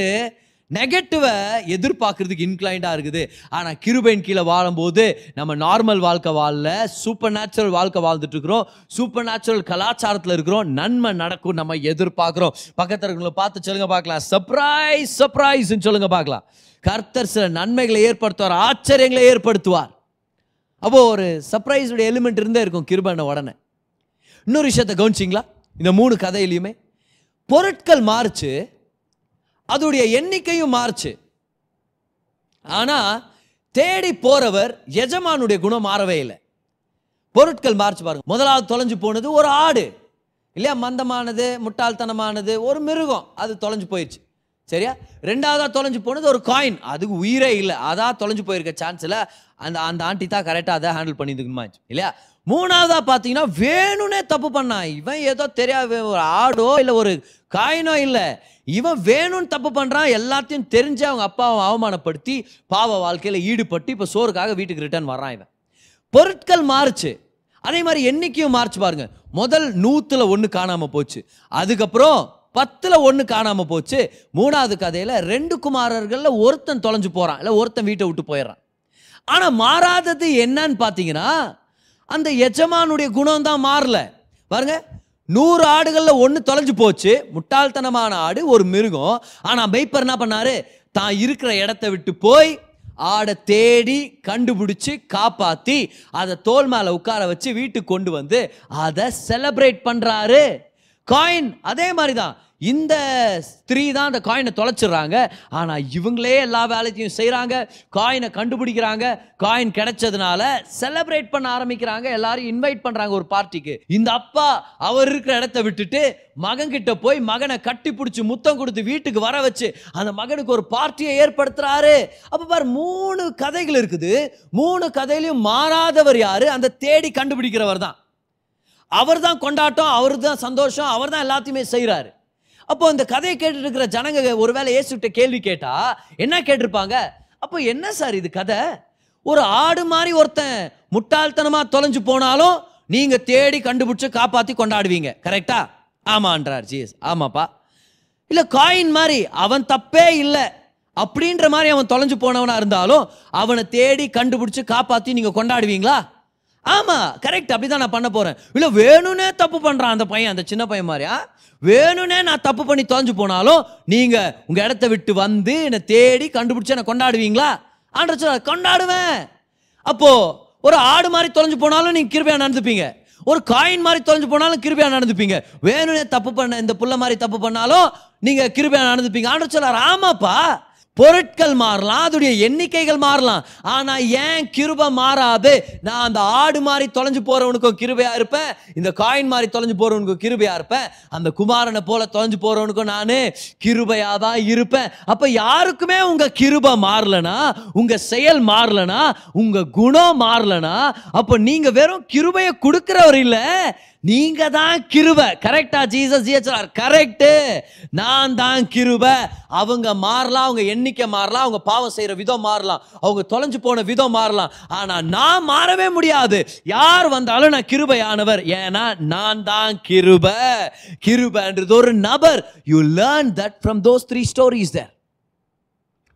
நெகட்டிவை எதிர்பார்க்கறதுக்கு இன்க்ளைண்டாக இருக்குது. ஆனால் கிருபையின் கீழே வாழும்போது நம்ம நார்மல் வாழ்க்கை வாழல சூப்பர் நேச்சுரல் வாழ்க்கை வாழ்ந்துட்டுருக்குறோம். சூப்பர் நேச்சுரல் கலாச்சாரத்தில் இருக்கிறோம். நன்மை நடக்கும் நம்ம எதிர்பார்க்குறோம். பக்கத்தில் இருக்கிறவங்கள பார்த்து சொல்லுங்க பார்க்கலாம். சர்ப்ரைஸ் சர்ப்ரைஸ்ன்னு சொல்லுங்கள் பார்க்கலாம். கர்த்தர் சில நன்மைகளை ஏற்படுத்துவார் ஆச்சரியங்களை ஏற்படுத்துவார். அப்போ ஒரு சர்ப்ரைஸுடைய எலிமெண்ட் இருந்தே இருக்கும் கிருபனை உடனே. இன்னொரு விஷயத்தை கவனிச்சிங்களா? இந்த மூணு கதையிலையுமே பொருட்கள் மாறுச்சு அதோடைய எண்ணிக்கையும் மாறுச்சு. ஆனால் தேடி போறவர் எஜமானுடைய குணம் மாறவே இல்லை. பொருட்கள் மாறிச்சு பாருங்க. முதலாவது தொலைஞ்சு போனது ஒரு ஆடு. இல்லையா? மந்தமானது முட்டாள்தனமானது ஒரு மிருகம். அது தொலைஞ்சு போயிடுச்சு சரியா? ரெண்டாவதாக தொலைஞ்சு போனது ஒரு காயின் அதுக்கு உயிரே இல்லை. அதான் தொலைஞ்சு போயிருக்க சான்ஸில் அந்த அந்த ஆண்டி தான் கரெக்டாக அதை ஹேண்டில் பண்ணியிருக்குமாச்சு. இல்லையா? மூணாவதா பார்த்தீங்கன்னா வேணும்னே தப்பு பண்ணான். இவன் ஏதோ தெரியாது ஒரு ஆடோ இல்லை ஒரு காயினோ இல்லை. இவன் வேணும்னு தப்பு பண்ணுறான் எல்லாத்தையும் தெரிஞ்சு அவங்க அப்பாவை அவமானப்படுத்தி பாவ வாழ்க்கையில் ஈடுபட்டு இப்போ சோறுக்காக வீட்டுக்கு ரிட்டர்ன் வர்றான் இவன். பொருட்கள் மாறுச்சு. அதே மாதிரி எண்ணிக்கையும் மாறுச்சு பாருங்க. முதல் நூற்றில் ஒன்று காணாமல் போச்சு. அதுக்கப்புறம் பத்தில் ஒன்று காணாமல் போச்சு. மூணாவது கதையில் ரெண்டு குமாரர்களில் ஒருத்தன் தொலைஞ்சு போகிறான் இல்லை ஒருத்தன் வீட்டை விட்டு போயிடுறான். ஆனால் மாறாதது என்னன்னு பார்த்தீங்கன்னா அந்த எஜமானுடைய குணம் தான் மாறல. பாருங்க நூறு ஆடுகளில் ஒன்று தொலைஞ்சு போச்சு. முட்டாள்தனமான ஆடு ஒரு மிருகம். ஆனால் மெய்ப்பர் என்ன பண்ணாரு? தான் இருக்கிற இடத்த விட்டு போய் ஆடை தேடி கண்டுபிடிச்சி காப்பாற்றி அதை தோல் மேலே உட்கார வச்சு வீட்டுக்கு கொண்டு வந்து அதை செலப்ரேட் பண்ணுறாரு காயின் அதே மாதிரி தான் இந்த ஸ்திரீ தான் அந்த காயினை தொலைச்சிடுறாங்க. ஆனால் இவங்களே எல்லா வேலைத்தையும் செய்கிறாங்க காயினை கண்டுபிடிக்கிறாங்க. காயின் கிடைச்சதுனால செலப்ரேட் பண்ண ஆரம்பிக்கிறாங்க. எல்லாரும் இன்வைட் பண்ணுறாங்க ஒரு பார்ட்டிக்கு இந்த அப்பா அவர் இருக்கிற இடத்த விட்டுட்டு மகன்கிட்ட போய் மகனை கட்டி பிடிச்சி முத்தம் கொடுத்து வீட்டுக்கு வர வச்சு அந்த மகனுக்கு ஒரு பார்ட்டியை ஏற்படுத்துறாரு. அப்போ பார் மூணு கதைகள் இருக்குது. மூணு கதையிலையும் மாறாதவர் யார்? அந்த தேடி கண்டுபிடிக்கிறவர் தான். அவர் தான் கொண்டாட்டம் அவர் தான் சந்தோஷம் அவர் தான் எல்லாத்தையுமே செய்கிறாரு அப்போ இந்த கதையை கேட்டுட்டு இருக்கிற ஜனங்க ஒருவேளை ஏசுகிட்ட கேள்வி கேட்டா என்ன கேட்டிருப்பாங்க? அப்போ என்ன சார் இது கதை? ஒரு ஆடு மாதிரி ஒருத்தன் முட்டாள்தனமாக தொலைஞ்சு போனாலும் நீங்கள் தேடி கண்டுபிடிச்சு காப்பாற்றி கொண்டாடுவீங்க. கரெக்டா ஆமான்றார் ஜிஎஸ் ஆமாப்பா. இல்லை காயின் மாதிரி அவன் தப்பே இல்லை அப்படின்ற மாதிரி அவன் தொலைஞ்சு போனவனாக இருந்தாலும் அவனை தேடி கண்டுபிடிச்சு காப்பாற்றி நீங்கள் கொண்டாடுவீங்களா? ஆமா கரெக்ட் அப்படிதான் நான் பண்ண போறேன். இல்ல வேணும்னே தப்பு பண்றான் அந்த பையன் அந்த சின்ன பையன் மாதிரியா? வேணும்னே நான் தப்பு பண்ணி தொலைஞ்சு போனாலும் நீங்க உங்க இடத்த விட்டு வந்து என்னை தேடி கண்டுபிடிச்சு என்னை கொண்டாடுவீங்களா? ஆண்டு கொண்டாடுவேன். அப்போ ஒரு ஆடு மாதிரி தொலைஞ்சு போனாலும் நீங்க கிருபையா நடந்துப்பீங்க. ஒரு காயின் மாதிரி தொலைஞ்சு போனாலும் கிருபையா நடந்துப்பீங்க. வேணும்னே தப்பு பண்ண இந்த புள்ள மாதிரி தப்பு பண்ணாலும் நீங்க கிருபையா நடந்துப்பீங்க. ஆண்டு சொல்லார் ஆமாப்பா பொருட்கள் மாறலாம் அதோடைய எண்ணிக்கைகள் மாறலாம். ஆனால் ஏன் கிருபை மாறாது? நான் அந்த ஆடு மாதிரி தொலைஞ்சு போகிறவனுக்கும் கிருபையாக இருப்பேன் இந்த காயின் மாதிரி தொலைஞ்சு போகிறவனுக்கும் கிருபையாக இருப்பேன் அந்த குமாரனை போல தொலைஞ்சு போகிறவனுக்கும் நான் கிருபையாக தான் இருப்பேன். அப்போ யாருக்குமே உங்கள் கிருபை மாறலனா உங்கள் செயல் மாறலனா உங்கள் குணம் மாறலனா அப்போ நீங்கள் வெறும் கிருபையை கொடுக்குறவர் இல்லை நீங்க தான் கிருப கரெக்டா ஜீசஸ் ஜிஹெச்ஆர் கரெக்டு நான் தான் கிருப. அவங்க மாறலாம் அவங்க எண்ணிக்கை மாறலாம் அவங்க பாவம் செய்யற விதம் மாறலாம் அவங்க தொலைஞ்சு போன விதம் மாறலாம். ஆனா நான் மாறவே முடியாது. யார் வந்தாலும் நான் கிருபையானவர். ஏன்னா நான் தான் கிருப. கிருபன்றது ஒரு நபர். You learn that from those three stories there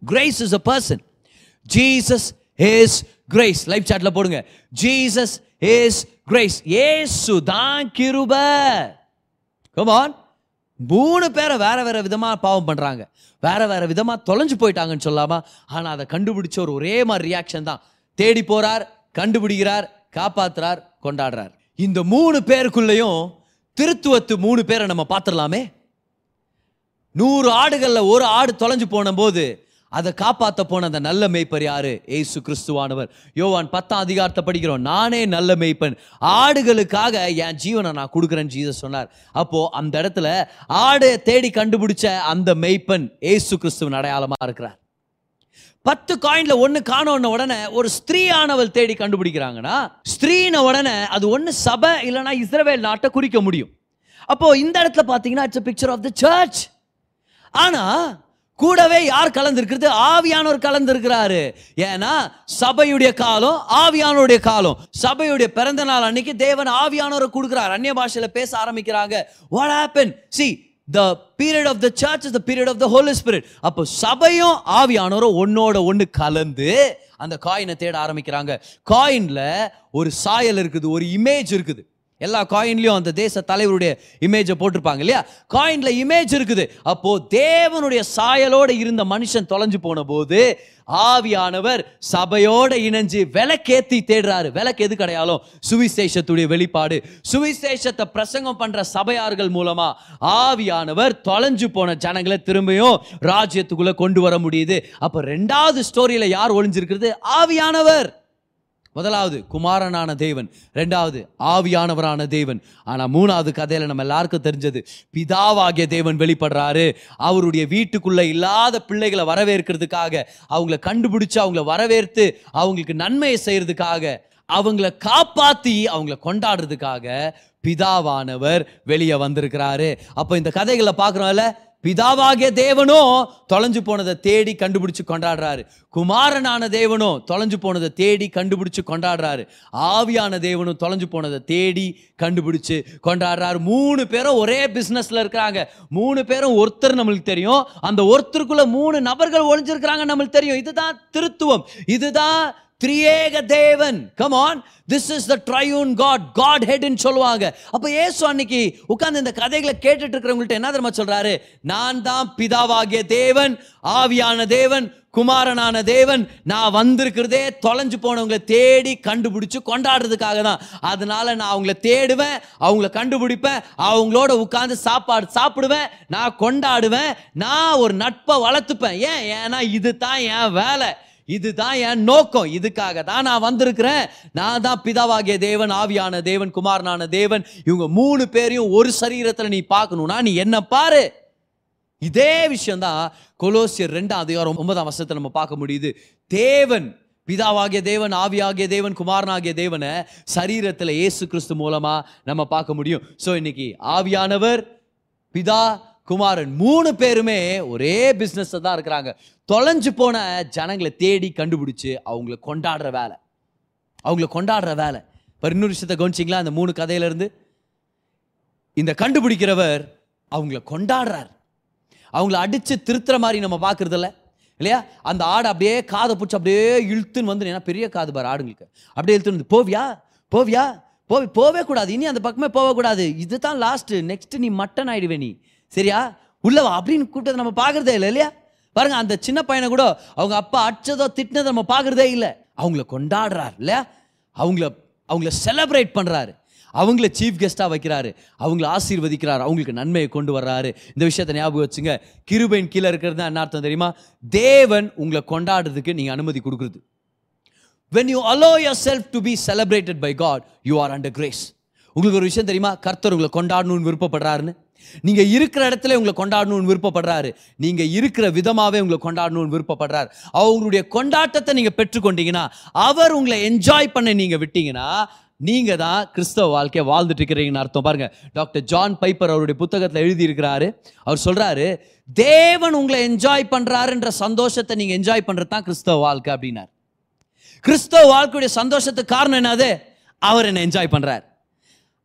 grace is a person Jesus is grace live சாட்ல போடுங்க. ஜீசஸ் இஸ் கிரேஸ் ஏசு தான் கிருப. கமான் மூணு பேரை வேற வேற விதமாக பாவம் பண்ணுறாங்க வேற வேற விதமாக தொலைஞ்சு போயிட்டாங்கன்னு சொல்லாமா ஆனால் அதை கண்டுபிடிச்ச ஒரு ஒரே மாதிரி ரியாக்ஷன் தான். தேடி போறார் கண்டுபிடிக்கிறார் காப்பாத்துறார் கொண்டாடுறார். இந்த மூணு பேருக்குள்ளேயும் திருத்துவத்து மூணு பேரை நம்ம பார்த்துடலாமே? நூறு ஆடுகளில் ஒரு ஆடு தொலைஞ்சு போன போது அதை காப்பாற்ற போன அந்த நல்ல மேய்ப்பர் யாரு? ஏசு கிறிஸ்துவானவர். யோவான் பத்தாம் அதிகாரத்தை படிக்கிறோம். நானே நல்ல மேய்ப்பன். ஆடுகளுக்காக என் ஜீவனை நான் கொடுக்குறேன்னு ஜீசஸ் சொன்னார். அப்போ அந்த இடத்துல ஆடு தேடி கண்டுபிடிச்ச அந்த மெய்ப்பன் ஏசு கிறிஸ்துவின் அடையாளமா இருக்கிறார். பத்து காயின்ல ஒன்று காணோன்ன உடனே ஒரு ஸ்திரீயானவள் தேடி கண்டுபிடிக்கிறாங்கன்னா ஸ்திரீன உடனே அது ஒன்று சபை இல்லைனா இஸ்ரவேல் நாட்டை குறிக்க முடியும். அப்போ இந்த இடத்துல பார்த்தீங்கன்னா it's picture of the church ஆனால் கூடவே யார் கலந்திருக்கிறது? ஆவியானவர் கலந்திருக்கிறாரு. ஏன்னா சபையுடைய காலம் ஆவியானோருடைய காலம். சபையுடைய பிறந்த நாள் அன்னைக்கு தேவன் ஆவியானவரை கொடுக்கிறார். அந்நிய பாஷையில் பேச ஆரம்பிக்கிறாங்க. What happen see the period of the church is the period of the Holy Spirit அப்போ சபையும் ஆவியானவரும் ஒன்னோட ஒன்று கலந்து அந்த காயினை தேட ஆரம்பிக்கிறாங்க. காயின்ல ஒரு சாயல் இருக்குது ஒரு இமேஜ் இருக்குது. எல்லா காயின்லையும் அந்த தேச தலைவருடைய இமேஜை போட்டிருப்பாங்க இல்லையா? காயின்ல இமேஜ் இருக்குது. அப்போ தேவனுடைய சாயலோடு இருந்த மனுஷன் தொலைஞ்சு போன போது ஆவியானவர் சபையோட இணைஞ்சு விளக்கேத்தி தேடுறாரு. விளக்கு எது கிடையாலும்? சுவிசேஷத்துடைய வெளிப்பாடு. சுவிசேஷத்தை பிரசங்கம் பண்ற சபையார்கள் மூலமா ஆவியானவர் தொலைஞ்சு போன ஜனங்களை திரும்பியும் ராஜ்யத்துக்குள்ள கொண்டு வர முடியுது. அப்ப ரெண்டாவது ஸ்டோரியில யார் ஒளிஞ்சிருக்கிறது? ஆவியானவர். முதலாவது குமாரனான தேவன் ரெண்டாவது ஆவியானவரான தேவன். ஆனால் மூணாவது கதையில் நம்ம எல்லாருக்கும் தெரிஞ்சது பிதாவாகிய தேவன் வெளிப்படுறாரு. அவருடைய வீட்டுக்குள்ளே இல்லாத பிள்ளைகளை வரவேற்கிறதுக்காக அவங்கள கண்டுபிடிச்சு அவங்கள வரவேற்று அவங்களுக்கு நன்மையை செய்கிறதுக்காக அவங்கள காப்பாற்றி அவங்கள கொண்டாடுறதுக்காக பிதாவானவர் வெளியே வந்திருக்கிறாரு. அப்போ இந்த கதைகளை பார்க்குறோம்ல பிதாவாகிய தேவனும் தொலைஞ்சு போனதை தேடி கண்டுபிடிச்சு கொண்டாடுறாரு. குமாரனான தேவனும் தொலைஞ்சு போனதை தேடி கண்டுபிடிச்சு கொண்டாடுறாரு. ஆவியான தேவனும் தொலைஞ்சு போனதை தேடி கண்டுபிடிச்சு கொண்டாடுறாரு. மூணு பேரும் ஒரே பிஸ்னஸில் இருக்கிறாங்க. மூணு பேரும் ஒருத்தர் நம்மளுக்கு தெரியும். அந்த ஒருத்தருக்குள்ள மூணு நபர்கள் ஒழிஞ்சிருக்கிறாங்க நம்மளுக்கு தெரியும். இதுதான் திருத்துவம். இதுதான் திரியேக தேவன். Come on this is the triune God God ஹெட்னு சொல்லுவாங்க. அப்போ ஏசு அன்னைக்கு உட்காந்து இந்த கதைகளை கேட்டுட்டு இருக்கிறவங்கள்ட்ட என்ன தெரியுமா சொல்றாரு? நான் தான் பிதாவாகிய தேவன் ஆவியான தேவன் குமாரனான தேவன். நான் வந்திருக்கிறதே தொலைஞ்சு போனவங்களை தேடி கண்டுபிடிச்சு கொண்டாடுறதுக்காக தான். அதனால நான் அவங்கள தேடுவேன் அவங்கள கண்டுபிடிப்பேன் அவங்களோட உட்காந்து சாப்பாடு சாப்பிடுவேன் நான் கொண்டாடுவேன் நான் ஒரு நட்பை வளர்த்துப்பேன். ஏன்? ஏன்னா இது தான் என் வேலை. இதுதான் என் நோக்கம். இதுக்காக தான் நான் வந்திருக்கிறேன். நான் தான் பிதாவாகிய தேவன் ஆவியான தேவன் குமாரனான தேவன். இவங்க மூணு பேரையும் ஒரு சரீரத்தில் நீ பார்க்கணும்னா நீ என்ன பாரு? இதே விஷயம்தான் கொலோசியர் ரெண்டாம் அதிகாரம் ஒன்பதாம் வருஷத்தை நம்ம பார்க்க முடியுது. தேவன் பிதாவாகிய தேவன் ஆவியாகிய தேவன் குமாரனாகிய தேவனை சரீரத்தில் இயேசு கிறிஸ்து மூலமாக நம்ம பார்க்க முடியும். ஸோ இன்னைக்கு ஆவியானவர் பிதா குமாரன் மூணு பேருமே ஒரே பிஸ்னஸ் தான் இருக்கிறாங்க. தொலைஞ்சு போன ஜனங்களை தேடி கண்டுபிடிச்சு அவங்கள கொண்டாடுற வேலை. அவங்கள கொண்டாடுற வேலை. இப்போ இன்னொரு விஷயத்தை கவனிச்சிங்களா? அந்த மூணு கதையிலேருந்து? இந்த கண்டுபிடிக்கிறவர் அவங்கள கொண்டாடுறார். அவங்கள அடித்து திருத்துற மாதிரி நம்ம பார்க்கறது இல்லையா? அந்த ஆடு அப்படியே காதை பிடிச்சி அப்படியே இழுத்துன்னு வந்து ஏன்னா பெரிய காது பார் ஆடுங்களுக்கு. அப்படியே இழுத்துன்னு வந்து, போவியா? போவியா? போவி போவே கூடாது. இனி அந்த பக்கமே போகக்கூடாது. இதுதான் லாஸ்ட் நெக்ஸ்ட் நீ மட்டன் ஆயிடுவே நீ. சரியா? உள்ளவா அப்படின்னு கூட்டத்தை நம்ம பார்க்கறதே இல்லை இல்லையா? பாருங்க அந்த சின்ன பையனை கூட அவங்க அப்பா அடிச்சதோ திட்டினதோ நம்ம பார்க்கறதே இல்லை. அவங்கள கொண்டாடுறார் இல்லையா? அவங்கள அவங்கள செலப்ரேட் பண்ணுறாரு அவங்கள சீஃப் கெஸ்ட்டாக வைக்கிறாரு. அவங்கள ஆசீர்வதிக்கிறார். அவங்களுக்கு நன்மையை கொண்டு வர்றாரு. இந்த விஷயத்தை ஞாபகம் வச்சுங்க. கிருபையின் கீழே இருக்கிறது என்ன அர்த்தம் தெரியுமா? தேவன் உங்களை கொண்டாடுறதுக்கு நீங்கள் அனுமதி கொடுக்குறது. When you allow yourself to be celebrated by God you are under grace உங்களுக்கு ஒரு விஷயம் தெரியுமா? கர்த்தர் உங்களை கொண்டாடணும்னு விருப்பப்படுறாருன்னு. நீங்க இருக்கிற இடத்துல உங்களை கொண்டாடணும்னு விருப்பப்படுறாரு. நீங்க இருக்கிற விதமாவே உங்களை கொண்டாடணும்னு விருப்பப்படுறாரு. அவங்களுடைய கொண்டாட்டத்தை நீங்க பெற்றுக்கொண்டீங்கன்னா அவர் உங்களை என்ஜாய் பண்ண நீங்க விட்டீங்கன்னா நீங்கள் தான் கிறிஸ்தவ வாழ்க்கையை வாழ்ந்துட்டு இருக்கிறீங்கன்னு அர்த்தம். பாருங்க டாக்டர் ஜான் பைப்பர் அவருடைய புத்தகத்தில் எழுதி இருக்கிறாரு அவர் சொல்றாரு தேவன் உங்களை என்ஜாய் பண்றாருன்ற சந்தோஷத்தை நீங்க என்ஜாய் பண்றது தான் கிறிஸ்தவ வாழ்க்கை அப்படின்னார். கிறிஸ்தவ வாழ்க்கையுடைய சந்தோஷத்துக்கு காரணம் என்னது? அவர் என்ன என்ஜாய் பண்ணுறார்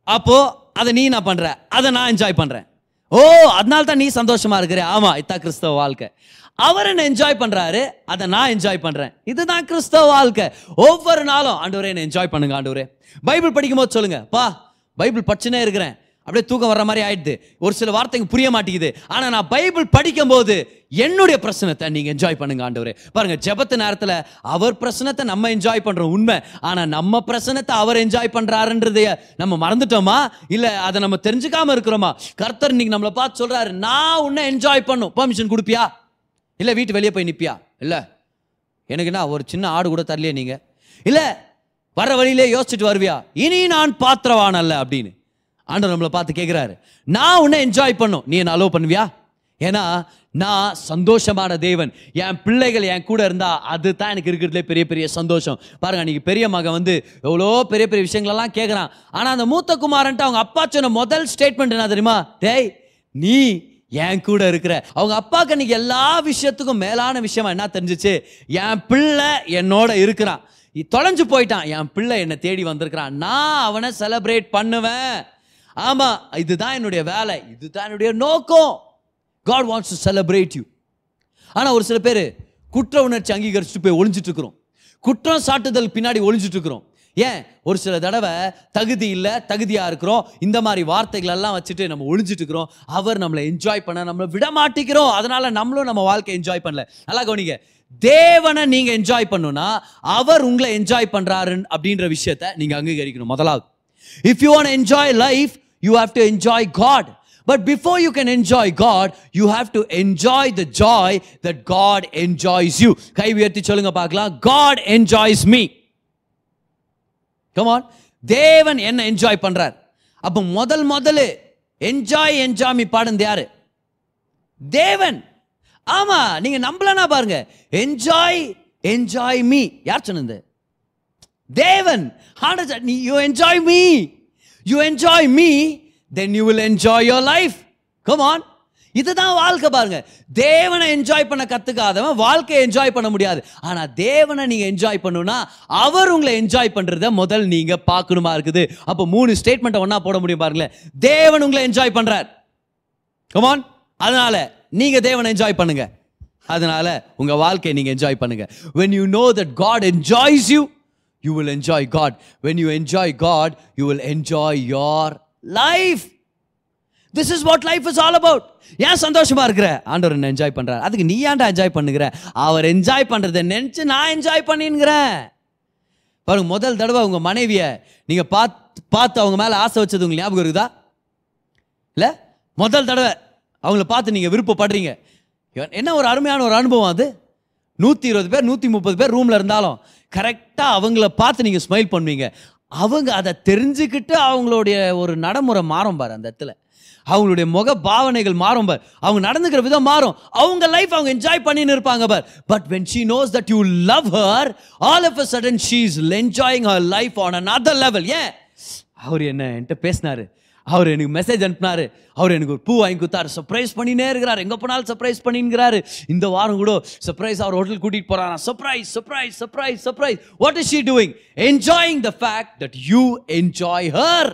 அப்போ அதை நீ நான் பண்ற. அதை நான் என்ஜாய் பண்றேன். ஓ அதனால தான் நீ சந்தோஷமா இருக்கிற. ஆமா இதான் கிறிஸ்தவ வாழ்க்கை. அவர் என்ன என்ஜாய் பண்றாரு அதை நான் என்ஜாய் பண்றேன். இதுதான் கிறிஸ்தவ வாழ்க்கை. ஒவ்வொரு நாளும் ஆண்டவரே என்ன என்ஜாய் பண்ணுங்க ஆண்டவரே. பைபிள் படிக்கும்போது சொல்லுங்க பா பைபிள் படிச்சுனே இருக்கிறேன். அப்படியே தூக்கம் வர்ற மாதிரி ஆயிடுது. ஒரு சில வார்த்தைங்க புரிய மாட்டேங்குது. ஆனால் நான் பைபிள் படிக்கும்போது என்னுடைய பிரச்சனத்தை நீங்கள் என்ஜாய் பண்ணுங்க ஆண்டவரே. பாருங்க ஜெபத்து நேரத்தில் அவர் பிரச்சனத்தை நம்ம என்ஜாய் பண்ணுறோம் உண்மை. ஆனால் நம்ம பிரச்சனத்தை அவர் என்ஜாய் பண்றாருன்றதைய நம்ம மறந்துட்டோமா? இல்லை அதை நம்ம தெரிஞ்சுக்காம இருக்கிறோமா? கர்த்தர் இன்னைக்கு நம்மளை பார்த்து சொல்கிறாரு நான் உன்னை என்ஜாய் பண்ணும். பர்மிஷன் கொடுப்பியா? இல்லை வீட்டு வெளியே போய் நிற்பியா இல்லை. எனக்கு என்ன ஒரு சின்ன ஆடு கூட தரலையே நீங்கள் இல்லை வர வழியிலே யோசிச்சுட்டு வருவியா? இனி நான் பாத்திரவான் அல்ல அப்படின்னு. ஆண்டவர் நம்மளை பார்த்து கேட்குறாரு நான் உன்னை என்ஜாய் பண்ணும். நீ என்ன அலோவ் பண்ணுவியா? ஏன்னா நான் சந்தோஷமான தேவன். என் பிள்ளைகள் என் கூட இருந்தா அதுதான் எனக்கு இருக்கிறதுலே பெரிய பெரிய சந்தோஷம். பாருங்க அன்னைக்கு பெரிய மகன் வந்து எவ்வளோ பெரிய பெரிய விஷயங்களெல்லாம் கேட்குறான் ஆனால் அந்த மூத்த குமாரன்ட்டு அவங்க அப்பா சொன்ன முதல் ஸ்டேட்மெண்ட் என்ன தெரியுமா? டேய் நீ என் கூட இருக்கிற. அவங்க அப்பாவுக்கு அன்னைக்கு எல்லா விஷயத்துக்கும் மேலான விஷயமா என்ன தெரிஞ்சுச்சு? என் பிள்ளை என்னோட இருக்கிறான். தொலைஞ்சு போயிட்டான். என் பிள்ளை என்னை தேடி வந்திருக்கிறான். நான் அவனை செலப்ரேட் பண்ணுவேன். ஆமா இதுதான் என்னுடைய வேலை இதுதான் என்னுடைய நோக்கம். God wants to celebrate you ஆனா ஒரு சில பேர் குற்ற உணர்ச்சி அங்கீகரிச்சுட்டு போய் ஒளிஞ்சிட்டு இருக்கிறோம் குற்றம் சாட்டுதல் பின்னாடி ஒளிஞ்சிட்டு இருக்கிறோம் ஏன்? ஒரு சில தடவை தகுதி இல்லை தகுதியாக இருக்கிறோம். இந்த மாதிரி வார்த்தைகள் எல்லாம் வச்சுட்டு நம்ம ஒளிஞ்சிட்டு இருக்கிறோம் அவர் நம்மளை என்ஜாய் பண்ண நம்மளை விட மாட்டேங்கிறோம் அதனால நம்மளும் நம்ம வாழ்க்கை என்ஜாய் பண்ணல. நல்லா கவனிங்க. தேவனை நீங்கள் என்ஜாய் பண்ணுனா அவர் உங்களை என்ஜாய் பண்ணுறாரு அப்படின்ற விஷயத்தை நீங்கள் அங்கீகரிக்கணும். முதலாவது. If you want enjoy life you have to enjoy God but before you can enjoy God you have to enjoy the joy that God enjoys you கை உயர்த்தி சொல்லுங்க பார்க்கலாம். காட் என்ஜாய்ஸ் மீ கமான் தேவன் என்ன என்ஜாய் பண்றார்? அப்ப முதல் முதல்ல என்ஜாய் என்ஜாய் மீ பாடுனது யாரு? தேவன். ஆமா நீங்க நம்பலனா பாருங்க. என்ஜாய் என்ஜாய் மீ யார் சொன்னது? தேவன். நீ you enjoy me you enjoy me then you will enjoy your life come on இதுதான் வாழ்க்கை பாருங்க. தேவனை என்ஜாய் பண்ண கத்துக்காதவன் வாழ்க்கையை என்ஜாய் பண்ண முடியாது. ஆனா தேவனை நீங்க என்ஜாய் பண்ணுன்னா அவர் உங்களை என்ஜாய் பண்றத முதல் நீங்க பார்க்கணுமா இருக்குது. அப்போ மூணு ஸ்டேட்மெண்ட்டை ஒன்றா போட முடியும் பாருங்களேன். தேவன் உங்களை என்ஜாய் பண்றார். கமான் அதனால நீங்க தேவனை என்ஜாய் பண்ணுங்க. அதனால உங்க வாழ்க்கையை நீங்க என்ஜாய் பண்ணுங்க. When you know that God enjoys you you will enjoy God when you enjoy God you will enjoy your life this is what life is all about ஏன் சந்தோஷமா இருக்கிற? ஆண்டவர் என்ன என்ஜாய் பண்றாரு. அதுக்கு நீ ஏன்டா என்ஜாய் பண்ணுகிற? அவர் என்ஜாய் பண்றதை நினைச்சு நான் என்ஜாய் பண்ணின்கிறேன் பாருங்க முதல் தடவை உங்க மனைவியை நீங்க பார்த்து பார்த்து அவங்க மேல ஆசை வச்சது உங்களுக்கு ஞாபகம் இருக்குதா? இல்லை? முதல் தடவை அவங்கள பார்த்து நீங்க விருப்பப்படுறீங்க. என்ன ஒரு அருமையான ஒரு அனுபவம் அது? நூற்றி இருபது பேர் நூற்றி முப்பது பேர் ரூமில் இருந்தாலும் கரெக்டாக அவங்கள பார்த்து நீங்கள் ஸ்மைல் பண்ணுவீங்க. அவங்க அதை தெரிஞ்சுக்கிட்டு அவங்களுடைய ஒரு நடைமுறை மாறும் பாரு அந்த இடத்துல. அவங்களுடைய முக பாவனைகள் மாறும் பார். அவங்க நடந்துக்கிற விதம் மாறும். அவங்க லைஃப் அவங்க என்ஜாய் பண்ணின்னு இருப்பாங்க பார். But when she knows that you love her all of a sudden she is enjoying her life on another level ஏன்? அவர் என்ன என்கிட்ட பேசினாரு. அவர் எனக்கு மெசேஜ் அனுப்பினார். அவர் எனக்கு ஒரு பூ வாங்கி கொடுத்தாரு. சர்ப்ரைஸ் பண்ணினே இருக்கிறார். எங்கே போனாலும் சர்ப்ரைஸ் பண்ணிங்கிறாரு இந்த வாரம் கூட சர்ப்ரைஸ் அவர் ஹோட்டல் கூட்டிகிட்டு போகிறாரா surprise surprise surprise surprise what is she doing enjoying the fact that you enjoy her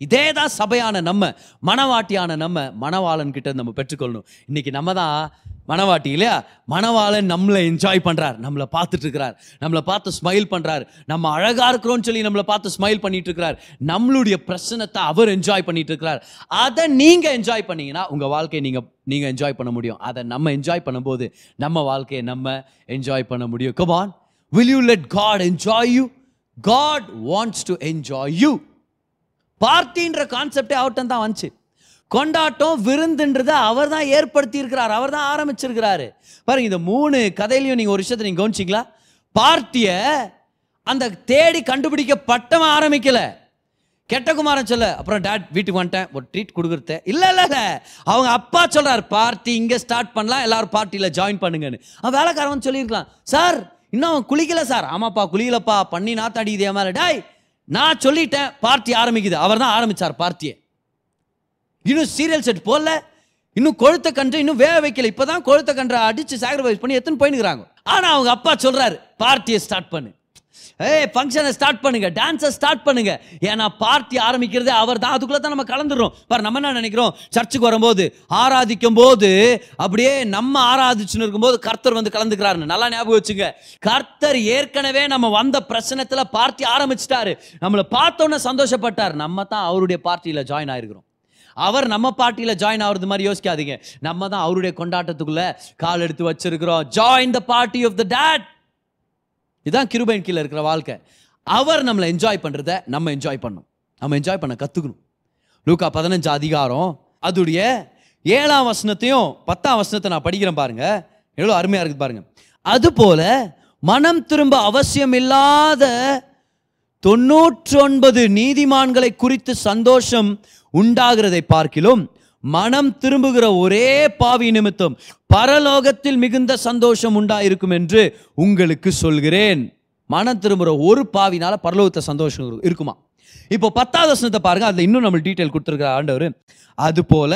இதே தான் சபையான நம்ம மணவாட்டியான நம்ம மணவாளன் கிட்ட நம்ம பெற்றுக்கொள்ளணும். இன்னைக்கு நம்ம தான் மணவாட்டி இல்லையா? மணவாளன் நம்மளை என்ஜாய் பண்ணுறார் நம்மளை பார்த்துட்டு இருக்கிறார். நம்மளை பார்த்து ஸ்மைல் பண்ணுறார் நம்ம அழகாக இருக்கிறோம்னு சொல்லி நம்மளை பார்த்து ஸ்மைல் பண்ணிட்டு இருக்கிறார். நம்மளுடைய பிரச்சனத்தை அவர் என்ஜாய் பண்ணிட்டு இருக்கிறார். அதை நீங்கள் என்ஜாய் பண்ணீங்கன்னா உங்கள் வாழ்க்கையை நீங்கள் நீங்கள் என்ஜாய் பண்ண முடியும். அதை நம்ம என்ஜாய் பண்ணும்போது நம்ம வாழ்க்கையை நம்ம என்ஜாய் பண்ண முடியும். Come on will you let God enjoy you God wants to enjoy you பார்ட்டின்ற கான்செப்டே அவர்கிட்ட தான் வந்துச்சு. கொண்டாட்டம் விருந்துன்றதை அவர் தான் ஏற்படுத்தி இருக்கிறார் அவர் தான் ஆரம்பிச்சிருக்கிறாரு. பாருங்க இந்த மூணு கதையிலையும் நீங்கள் ஒரு விஷயத்தை நீங்கள் கவனிச்சிங்களா? பார்ட்டியை அந்த தேடி கண்டுபிடிக்கப்பட்டவன் ஆரம்பிக்கல. கெட்ட குமாரன் சொல்ல அப்புறம் டேட் வீட்டுக்கு வந்துட்டேன் ஒரு ட்ரீட் கொடுக்குறது. இல்லை இல்லை இல்லை. அவங்க அப்பா சொல்கிறார் பார்ட்டி இங்கே ஸ்டார்ட் பண்ணலாம் எல்லாரும் பார்ட்டியில் ஜாயின் பண்ணுங்கன்னு. அவன் வேலைக்காரன் சொல்லியிருக்கலாம் சார் இன்னும் அவன் குளிக்கல சார் ஆமாப்பா குளிக்கலப்பா பண்ணி நாத்தாடி இதே மாதிரி டாய் நான் சொல்லிட்டேன் பார்ட்டி ஆரம்பிக்குது. அவர் தான் ஆரம்பிச்சார் பார்ட்டியை இன்னும் சீரியல் செட் போடல. இன்னும் கொழுத்த கன்று இன்னும் வேக வைக்கல. இப்பதான் கொழுத்த கன்றை அடித்து சாக்ரிஃபைஸ் பண்ணி எத்தனை போயினுக்கிறாங்க ஆனால் அவங்க அப்பா சொல்கிறாரு பார்ட்டியை ஸ்டார்ட் பண்ணு. ஏய் ஃபங்க்ஷனை ஸ்டார்ட் பண்ணுங்க டான்ஸை ஸ்டார்ட் பண்ணுங்க. ஏன்னா பார்ட்டி ஆரம்பிக்கிறதே அவர் தான் அதுக்குள்ள தான் நம்ம கலந்துடுறோம். பாரு நம்ம என்ன நினைக்கிறோம்? சர்ச்சுக்கு வரும்போது ஆராதிக்கும் போது அப்படியே நம்ம ஆராதிச்சுன்னு இருக்கும்போது கர்த்தர் வந்து கலந்துக்கிறாருன்னு. நல்லா ஞாபகம் வச்சுங்க. கர்த்தர் ஏற்கனவே நம்ம வந்த பிரச்சனத்தில் பார்ட்டி ஆரம்பிச்சிட்டாரு. நம்மளை பார்த்தோன்னே சந்தோஷப்பட்டார். நம்ம தான் அவருடைய பார்ட்டியில் ஜாயின் ஆயிருக்கிறோம். அவர் நம்ம பார்ட்டியில் ஜாயின் ஆகிறது மாதிரி யோசிக்காதீங்க. நம்ம தான் அவருடைய கொண்டாட்டத்துக்குள்ள கால் எடுத்து வச்சிருக்கிறோம். Join the party of the date இதுதான் கிருபையின் கீழே இருக்கிற வாழ்க்கை. அவர் நம்மளை என்ஜாய் பண்ணுறத நம்ம என்ஜாய் பண்ணணும் நம்ம என்ஜாய் பண்ண கற்றுக்கணும் லூக்கா பதினஞ்சு அதிகாரம் அதுடைய ஏழாம் வசனத்தையும் பத்தாம் வசனத்தை நான் படிக்கிறேன் பாருங்க. எவ்வளோ அருமையாக இருக்குது பாருங்க. அதுபோல மனம் திரும்ப அவசியம் இல்லாத தொண்ணூற்றொன்பது நீதிமான்களை குறித்து சந்தோஷம் உண்டாகிறதை பார்க்கிலும் மனம் திரும்புகிற ஒரே பாவி நிமித்தம் பரலோகத்தில் மிகுந்த சந்தோஷம் உண்டாயிருக்கும் என்று உங்களுக்கு சொல்கிறேன். மனம் திரும்புகிற ஒரு பாவினால பரலோகத்தை சந்தோஷம் இருக்குமா? இப்போ பத்தாவது வசனத்தை பாருங்க அதில் இன்னும் நம்ம டீட்டெயில் கொடுத்துருக்கிற ஆண்டவர். அது போல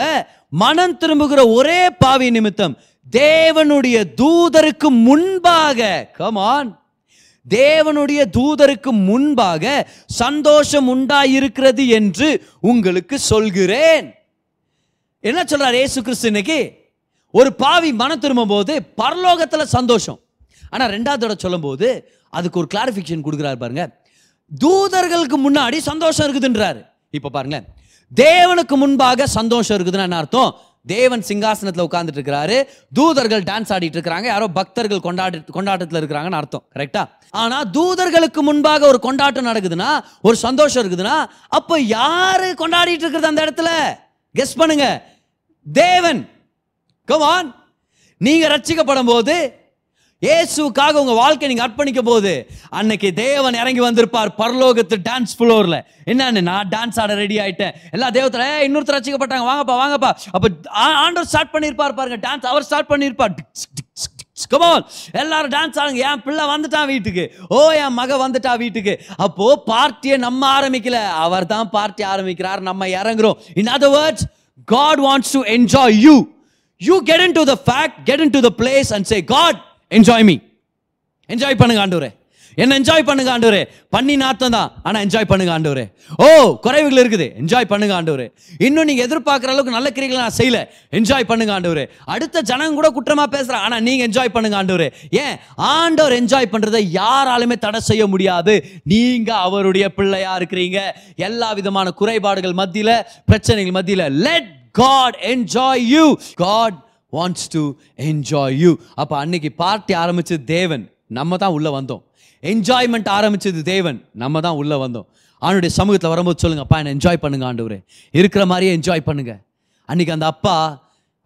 மனம் திரும்புகிற ஒரே பாவி நிமித்தம் தேவனுடைய தூதருக்கு முன்பாக கமான் தேவனுடைய தூதருக்கு முன்பாக சந்தோஷம் உண்டாயிருக்கிறது என்று உங்களுக்கு சொல்கிறேன். என்ன சொல்றார் ஏசு கிறிஸ்து இன்னைக்கு? ஒரு பாவி மனம் திரும்பும் போது பரலோகத்தில் சந்தோஷம். ஆனால் ரெண்டாவது தடவை சொல்லும்போது அதுக்கு ஒரு கிளாரிஃபிகேஷன் கொடுக்குறாரு பாருங்க. தூதர்களுக்கு முன்னாடி சந்தோஷம் இருக்குதுன்றாரு. இப்போ பாருங்க தேவனுக்கு முன்பாக சந்தோஷம் இருக்குதுன்னு என்ன அர்த்தம்? தேவன் சிங்காசனத்தில் உட்கார்ந்துட்டு இருக்கிறாரு. தூதர்கள் டான்ஸ் ஆடிட்டு இருக்கிறாங்க. யாரோ பக்தர்கள் கொண்டாடி கொண்டாட்டத்தில் இருக்கிறாங்கன்னு அர்த்தம். கரெக்டா ஆனா தூதர்களுக்கு முன்பாக ஒரு கொண்டாட்டம் நடக்குதுன்னா ஒரு சந்தோஷம் இருக்குதுன்னா அப்போ யாரு கொண்டாடிட்டு இருக்கிறது அந்த இடத்துல? கெஸ் பண்ணுங்க. தேவன். கமான் நீங்க ரட்சிக்கப்படும் போது இயேசுக்காக உங்க வாழ்க்கை நீங்க அர்ப்பணிக்க போது அன்னைக்கு தேவன் இறங்கி வந்திருப்பார் பரலோகத்து டான்ஸ் ஃப்ளோர்ல என்னன்னு? நான் டான்ஸ் ஆட ரெடி ஆயிட்டேன். எல்லா தேவத்துல இன்னொருத்தர் ரசிக்கப்பட்டாங்க. வாங்கப்பா வாங்கப்பா. அப்ப ஆ- ஆண்டவர் ஸ்டார்ட் பண்ணியிருப்பார் பாருங்க. டான்ஸ் அவர் ஸ்டார்ட் பண்ணியிருப்பார். கமான் எல்லாரும் டான்ஸ் ஆடுங்க. என் பிள்ளை வந்துட்டான் வீட்டுக்கு. ஓ என் மக வந்துட்டா வீட்டுக்கு. அப்போ பார்ட்டியை நம்ம ஆரம்பிக்கல. அவர் தான் பார்ட்டி ஆரம்பிக்கிறார். நம்ம இறங்குறோம். In other words God wants to enjoy you you get into the fact get into the place and say God enjoy me enjoy பண்ணுங்க ஆண்டவரே. என்ன என்ஜாய் பண்ணுங்க ஆண்டவரே? பண்ணி நாத்தம் தான் ஆனால் என்ஜாய் பண்ணுங்க ஆண்டவரே. ஓ குறைவுகள் இருக்குது. என்ஜாய் பண்ணுங்க ஆண்டவரே. இன்னும் நீங்க எதிர்பார்க்குற அளவுக்கு நல்ல கிரிகளை நான் செய்யல. என்ஜாய் பண்ணுங்க ஆண்டவரே. அடுத்த ஜனங்க கூட குற்றமாக பேசுகிறேன் ஆனால் நீங்கள் என்ஜாய் பண்ணுங்க ஆண்டவரே. ஏன்? ஆண்டவர் என்ஜாய் பண்ணுறதை யாராலுமே தடை செய்ய முடியாது. நீங்கள் அவருடைய பிள்ளையாக இருக்கிறீங்க. எல்லா விதமான குறைபாடுகள் மத்தியில் பிரச்சனைகள் மத்தியில். Let God enjoy you God wants to enjoy you அப்போ அன்னைக்கு பார்ட்டி ஆரம்பித்தது தேவன். நம்ம தான் உள்ளே வந்தோம். என்ஜாய்மெண்ட் ஆரம்பிச்சது தேவன். நம்ம தான் உள்ளே வந்தோம். அவனுடைய சமூகத்தில் வரும்போது சொல்லுங்கப்பா அப்பா என்ஜாய் பண்ணுங்க ஆண்டவரே. இருக்கிற மாதிரியே என்ஜாய் பண்ணுங்க. அன்னைக்கு அந்த அப்பா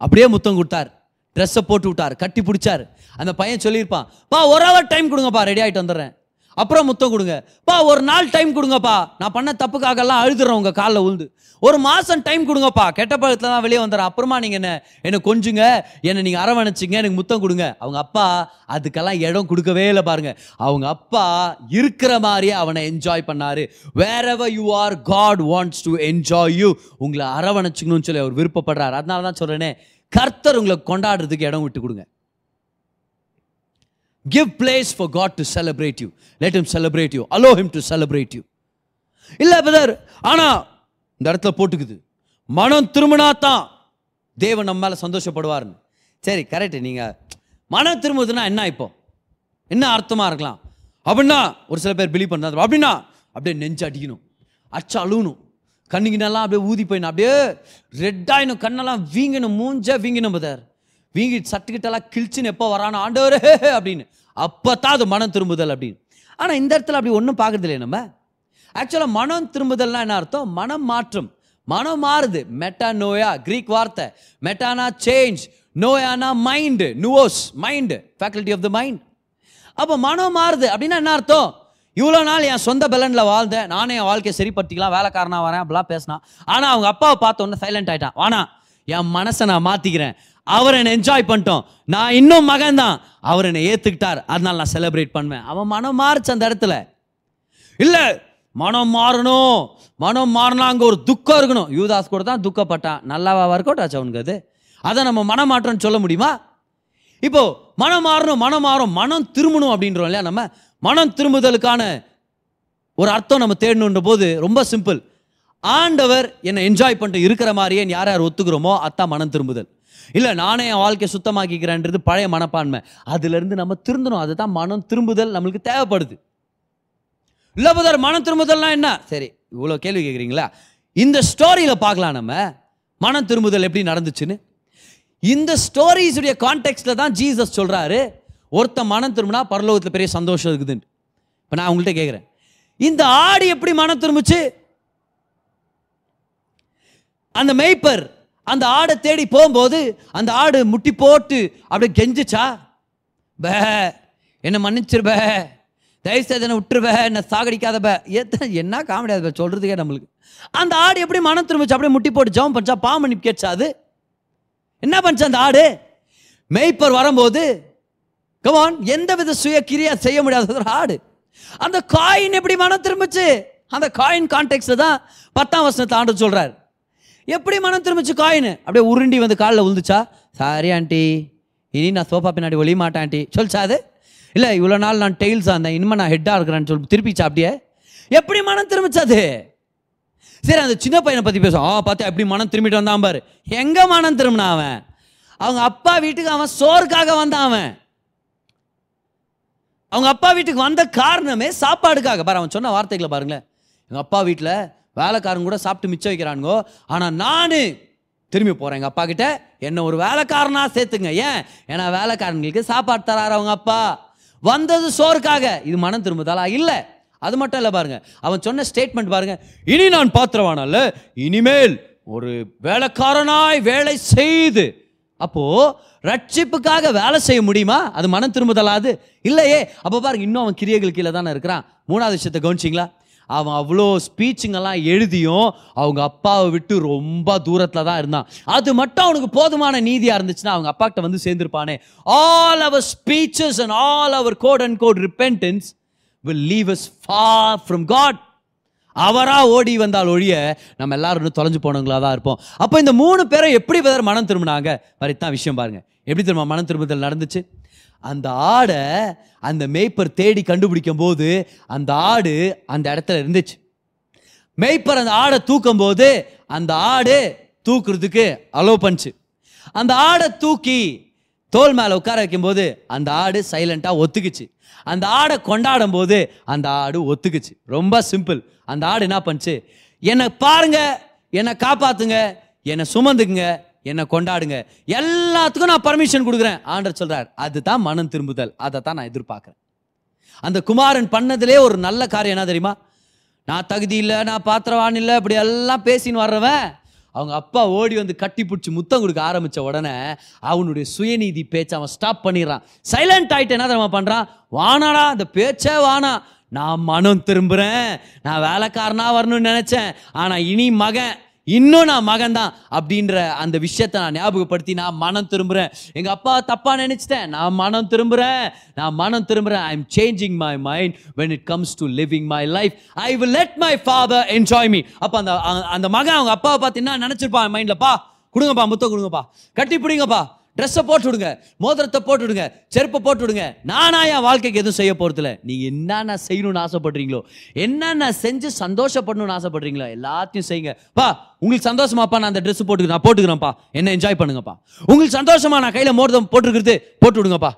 அப்படியே முத்தம் கொடுத்தார். ட்ரெஸ்ஸை போட்டு விட்டார் கட்டி பிடிச்சார். அந்த பையன் சொல்லியிருப்பான் பா ஒரு ஹவர் டைம் கொடுங்கப்பா ரெடி ஆகிட்டு வந்துடுறேன். அப்புறம் முத்தம் கொடுங்க. பா ஒரு நாள் டைம் கொடுங்கப்பா. நான் பண்ண தப்புக்காகலாம் அழுதுறேன் உங்க காலில் உழுந்து. ஒரு மாசம் டைம் கொடுங்கப்பா. கெட்ட பழத்துல தான் வெளியே வந்துடுறேன். அப்புறமா நீங்க என்ன? என்னை கொஞ்சுங்க. என்னை நீங்க அரவணைச்சிங்க. எனக்கு முத்தம் கொடுங்க. அவங்க அப்பா அதுக்கெல்லாம் இடம் கொடுக்கவே இல்லை பாருங்க. அவங்க அப்பா இருக்கிற மாதிரியே அவனை என்ஜாய் பண்ணாரு. Where you are God wants to enjoy you உங்களை அரவணைச்சிக்கணும்னு சொல்லி அவர் விருப்பப்படுறாரு. அதனால தான் சொல்றேனே கர்த்தர் உங்களை கொண்டாடுறதுக்கு இடம் விட்டு கொடுங்க. Give place for God to celebrate you let him celebrate you allow him to celebrate you இல்லை பிரதர் ஆனால் இந்த இடத்துல போட்டுக்குது. மனம் திரும்பினா தான் தேவன் நம்ம மேலே சந்தோஷப்படுவார்னு. சரி கரெக்டு நீங்கள் மனம் திரும்புதுன்னா என்ன இப்போ? என்ன அர்த்தமாக இருக்கலாம்? அப்படின்னா ஒரு சில பேர் பிலீவ் பண்ணாது அப்படின்னா அப்படியே நெஞ்சு அடிக்கணும். அச்சு அழுகணும். கண்ணுங்கினெல்லாம் அப்படியே ஊதி போயிடணும். அப்படியே ரெட்டாயினும் கண்ணெல்லாம் வீங்கணும். மூஞ்சா வீங்கணும் பதார் வீங்கி சட்டுக்கிட்டெல்லாம் கிழிச்சுன்னு எப்போ வரானோ ஆண்டவர் அப்படின்னு. அப்போ தான் அது மனம் திரும்புதல் அப்படின்னு. ஆனால் இந்த இடத்துல அப்படி ஒன்றும் பார்க்கறதில்லையே நம்ம. ஆக்சுவலாக மனம் திரும்புதல்னா என்ன அர்த்தம்? மனம் மாற்றம். மனம் மாறுது. மெட்டா நோயா கிரீக் வார்த்தை. மெட்டானா சேஞ்ச் நோயானா mind நுவோஸ் mind faculty of the mind அப்போ மனம் மாறுது அப்படின்னா என்ன அர்த்தம்? இவ்வளோ நாள் என் சொந்த பலனில் வாழ்ந்தேன். நானே என் வாழ்க்கையை சரிப்படுத்திக்கலாம். வேலைக்காரனாக வரேன். அப்படிலாம் பேசினான். ஆனால் அவங்க அப்பாவை பார்த்த உடனே சைலண்ட் ஆயிட்டான். வானா என் மனசை நான் மாற்றிக்கிறேன் அவர் என்னை என்ஜாய் பண்ணிட்டோம். நான் இன்னும் மகன் தான் அவர் என்னை ஏற்றுக்கிட்டார் அதனால நான் செலிப்ரேட் பண்ணுவேன். அவன் மனம் மாறுச்சு அந்த இடத்துல. இல்லை மனம் மாறணும். மனம் மாறினா அங்கே ஒரு துக்கம் இருக்கணும். யூதாஸ் கூட தான் துக்கப்பட்டான். நல்லாவா ஒர்க் அவுட் ஆச்சு அவனுக்கு அது. அதை நம்ம மனம் மாற்றம்னு சொல்ல முடியுமா? இப்போ மனம் மாறணும் மனம் மாறும். மனம் திரும்பணும் அப்படின்றோம் இல்லையா நம்ம? மனம் திரும்புதலுக்கான ஒரு அர்த்தம் நம்ம தேடணுன்ற போது ரொம்ப சிம்பிள் ஆண்டவர் என்னை என்ஜாய் பண்ணிட்டு இருக்கிற மாதிரியே யார் யார் ஒத்துக்கிறோமோ அத்தான் மனம் திரும்புதல். இல்லை நானே என் வாழ்க்கையை சுத்தமாக்கிக்கிறேன்றது பழைய மனப்பான்மை. அதுலேருந்து நம்ம திருந்தணும். அதுதான் மனம் திரும்புதல் நம்மளுக்கு தேவைப்படுது. இல்லை புதர் மனம் திரும்புதல்னா என்ன? சரி இவ்வளோ கேள்வி கேட்குறீங்களா இந்த ஸ்டோரியில் பார்க்கலாம் நம்ம. மனம் திரும்புதல் எப்படி நடந்துச்சுன்னு? இந்த ஸ்டோரிஸுடைய கான்டெக்ட்டில் தான் ஜீசஸ் சொல்கிறாரு ஒருத்த மனம் திரும்பினா பரலோகத்தில் பெரிய சந்தோஷம் இருக்குதுன்னு. இப்போ நான் உங்கள்கிட்ட கேட்குறேன் இந்த ஆடு எப்படி மனம் திரும்பிச்சு? அந்த மேய்ப்பர் அந்த ஆடை தேடி போகும்போது அந்த ஆடு முட்டி போட்டு அப்படியே கெஞ்சிச்சா? பே என்ன மன்னிச்சிருப தயவுசெய்து என்ன விட்டுருப என்ன சாகடிக்காத பே. எத்தனை என்ன காமெடி அது சொல்கிறதுக்கே நம்மளுக்கு. அந்த ஆடு எப்படி மனம் திரும்பிச்சு அப்படியே முட்டி போட்டு ஜெபம் பண்ணிச்சா? பாம்பு கேட்சா அது? என்ன பண்ணுச்சு அந்த ஆடு? மேய்ப்பர் வரும்போது கமான் எந்த வித சுய கிரியா செய்ய முடியாத ஒரு ஆடு. அந்த காயின் எப்படி மனம் திரும்பிச்சு? அந்த காயின் கான்டெக்ட்ல தான் பத்தாம் வருஷத்தை ஆண்டு சொல்கிறார் எப்படி மனம் திரும்பிச்சு காயின் அப்படியே உருண்டி வந்து காலில் விழுந்துச்சா சாரி ஆண்டி இனி நான் சோஃபா பின்னாடி ஒளிய மாட்டேன் ஆண்டி சொல்லிச்சா அது? இல்லை இவ்வளோ நாள் நான் டெய்ல்ஸாக இருந்தேன். இனிமேல் நான் ஹெட்டாக இருக்கிறேன்னு சொல்லி திருப்பிச்சா அப்படியே? எப்படி மனம் திரும்பிச்சு அது? சரி அந்த சின்ன பையனை பற்றி பேசும் ஆ பார்த்து எப்படி மனம் திரும்பிட்டு வந்தான் பாரு. எங்கே மனம் திரும்பினா அவன்? அவங்க அப்பா வீட்டுக்கு அவன் சோறுக்காக வந்தான் அவன். அவங்க அப்பா வீட்டுக்கு வந்த காரணமே சாப்பாடுக்காக. பாரு அவன் சொன்ன வார்த்தைகளை பாருங்களேன். எங்கள் அப்பா வீட்டில் வேலைக்காரங்க கூட சாப்பிட்டு மிச்சம் வைக்கிறானுங்கோ. ஆனால் நான் திரும்பி போகிறேன் எங்கள் அப்பா கிட்ட என்ன ஒரு வேலைக்காரனாக சேர்த்துங்க. ஏன்? ஏன்னா வேலைக்காரங்களுக்கு சாப்பாடு தராரு அவங்க அப்பா. வந்தது சோறுக்காக. இது மனம் திரும்புதாலா? இல்லை. அது மட்டும் இல்லை பாருங்க. அவன் சொன்ன ஸ்டேட்மெண்ட் பாருங்க. இனி நான் பாத்திரவானல்ல இனிமேல் ஒரு வேலைக்காரனாய் வேலை செய்து அப்போ ரட்சிப்புக்காக வேலை செய்ய முடியுமா? அது மனம் திரும்புதலாது இல்லையே. அப்போ பாருங்க இன்னும் அவன் கிரியைகள் கீழே தானே இருக்கிறான். மூணாவது விஷயத்தை கவனிச்சிங்களா? அவன் அவ்வளோ ஸ்பீச்சுங்கெல்லாம் எழுதியும் அவங்க அப்பாவை விட்டு ரொம்ப தூரத்தில் தான் இருந்தான். அது மட்டும் அவனுக்கு போதுமான நீதியாக இருந்துச்சுன்னா அவங்க அப்பாக்கிட்ட வந்து சேர்ந்துருப்பானே. All our speeches and all our code and code repentance will leave us far from God அவராக ஓடி வந்தால் ஒழிய நம்ம எல்லாரும் இன்னும் தொலைஞ்சு போனவங்களா தான் இருப்போம். அப்போ இந்த மூணு பேரை எப்படி வேறு மனம் திரும்பினாங்க? வரைத்தான் விஷயம் பாருங்க. எப்படி திரும்ப மனம் திரும்புதல் நடந்துச்சு? அந்த ஆடை அந்த மேய்ப்பர் தேடி கண்டுபிடிக்கும் போது அந்த ஆடு அந்த இடத்துல இருந்துச்சு. மேய்ப்பர் அந்த ஆடை தூக்கும் போது அந்த ஆடு தூக்குறதுக்கு அலோ பண்ணுச்சு. அந்த ஆடை தூக்கி தோல் மேலே உட்கார வைக்கும்போது அந்த ஆடு சைலண்ட்டாக ஒத்துக்குச்சு. அந்த ஆடை கொண்டாடும் போது அந்த ஆடு ஒத்துக்குச்சு. ரொம்ப சிம்பிள் அந்த ஆடு என்ன பண்ணுச்சு? என்னை பாருங்க என்னை காப்பாத்துங்க என்னை சுமந்துக்குங்க என்னை கொண்டாடுங்க. எல்லாத்துக்கும் நான் பர்மிஷன் கொடுக்குறேன் ஆண்டர் சொல்கிறார் அதுதான் மனம் திரும்புதல். அதை தான் நான் எதிர்பார்க்குறேன். அந்த குமாரன் பண்ணதிலே ஒரு நல்ல காரியம் என்ன தெரியுமா? நான் தகுதி இல்லை நான் பாத்திரவான் இல்லை இப்படி எல்லாம் பேசின்னு வர்றவன் அவங்க அப்பா ஓடி வந்து கட்டி பிடிச்சி முத்தம் கொடுக்க ஆரம்பித்த உடனே அவனுடைய சுயநீதி பேச்சை அவன் ஸ்டாப் பண்ணிடுறான். சைலண்ட் ஆகிட்டு என்ன தெரியுமா பண்ணுறான் வானாடா அந்த பேச்சே வானா. நான் மனம் திரும்புகிறேன் நான் வேலைக்காரனாக வரணும்னு நினச்சேன். ஆனால் இனி மகன் இன்னும் நான் மகன் தான் அப்படின்ற அந்த விஷயத்தை நான் ஞாபகப்படுத்தி நான் மனம் திரும்புறேன். எங்க அப்பா தப்பா நினைச்சிட்டேன். நான் மனம் திரும்புறேன். நான் மனம் திரும்புறேன். I am changing my mind when it comes to living my life I will let my father enjoy me அப்போ அந்த அந்த மகன் அவங்க அப்பாவை பார்த்து என்ன நினைச்சிருப்பான் மைண்ட்ல கொடுங்கப்பா முத்தம் கொடுங்கப்பா. கட்டி பிடிங்கப்பா. ட்ரெஸ்ஸை போட்டு விடுங்க மோதிரத்தை போட்டு விடுங்க செருப்பை போட்டு விடுங்க நானா என் வாழ்க்கைக்கு எதுவும் செய்ய போகிறதில்ல நீங்கள் என்னென்ன செய்யணும்னு ஆசைப்படுறீங்களோ என்னென்ன செஞ்சு சந்தோஷப்படணும்னு ஆசைப்படுறீங்களோ எல்லாத்தையும் செய்யுங்க. பா உங்களுக்கு சந்தோஷமாப்பா நான் அந்த ட்ரெஸ் போட்டுக்கிறேன். நான் போட்டுக்கிறேன்ப்பா. என்ன என்ஜாய் பண்ணுங்கப்பா. உங்களுக்கு சந்தோஷமா நான் கையில் மோதிரம் போட்டுருக்கிறது போட்டு விடுங்கப்பா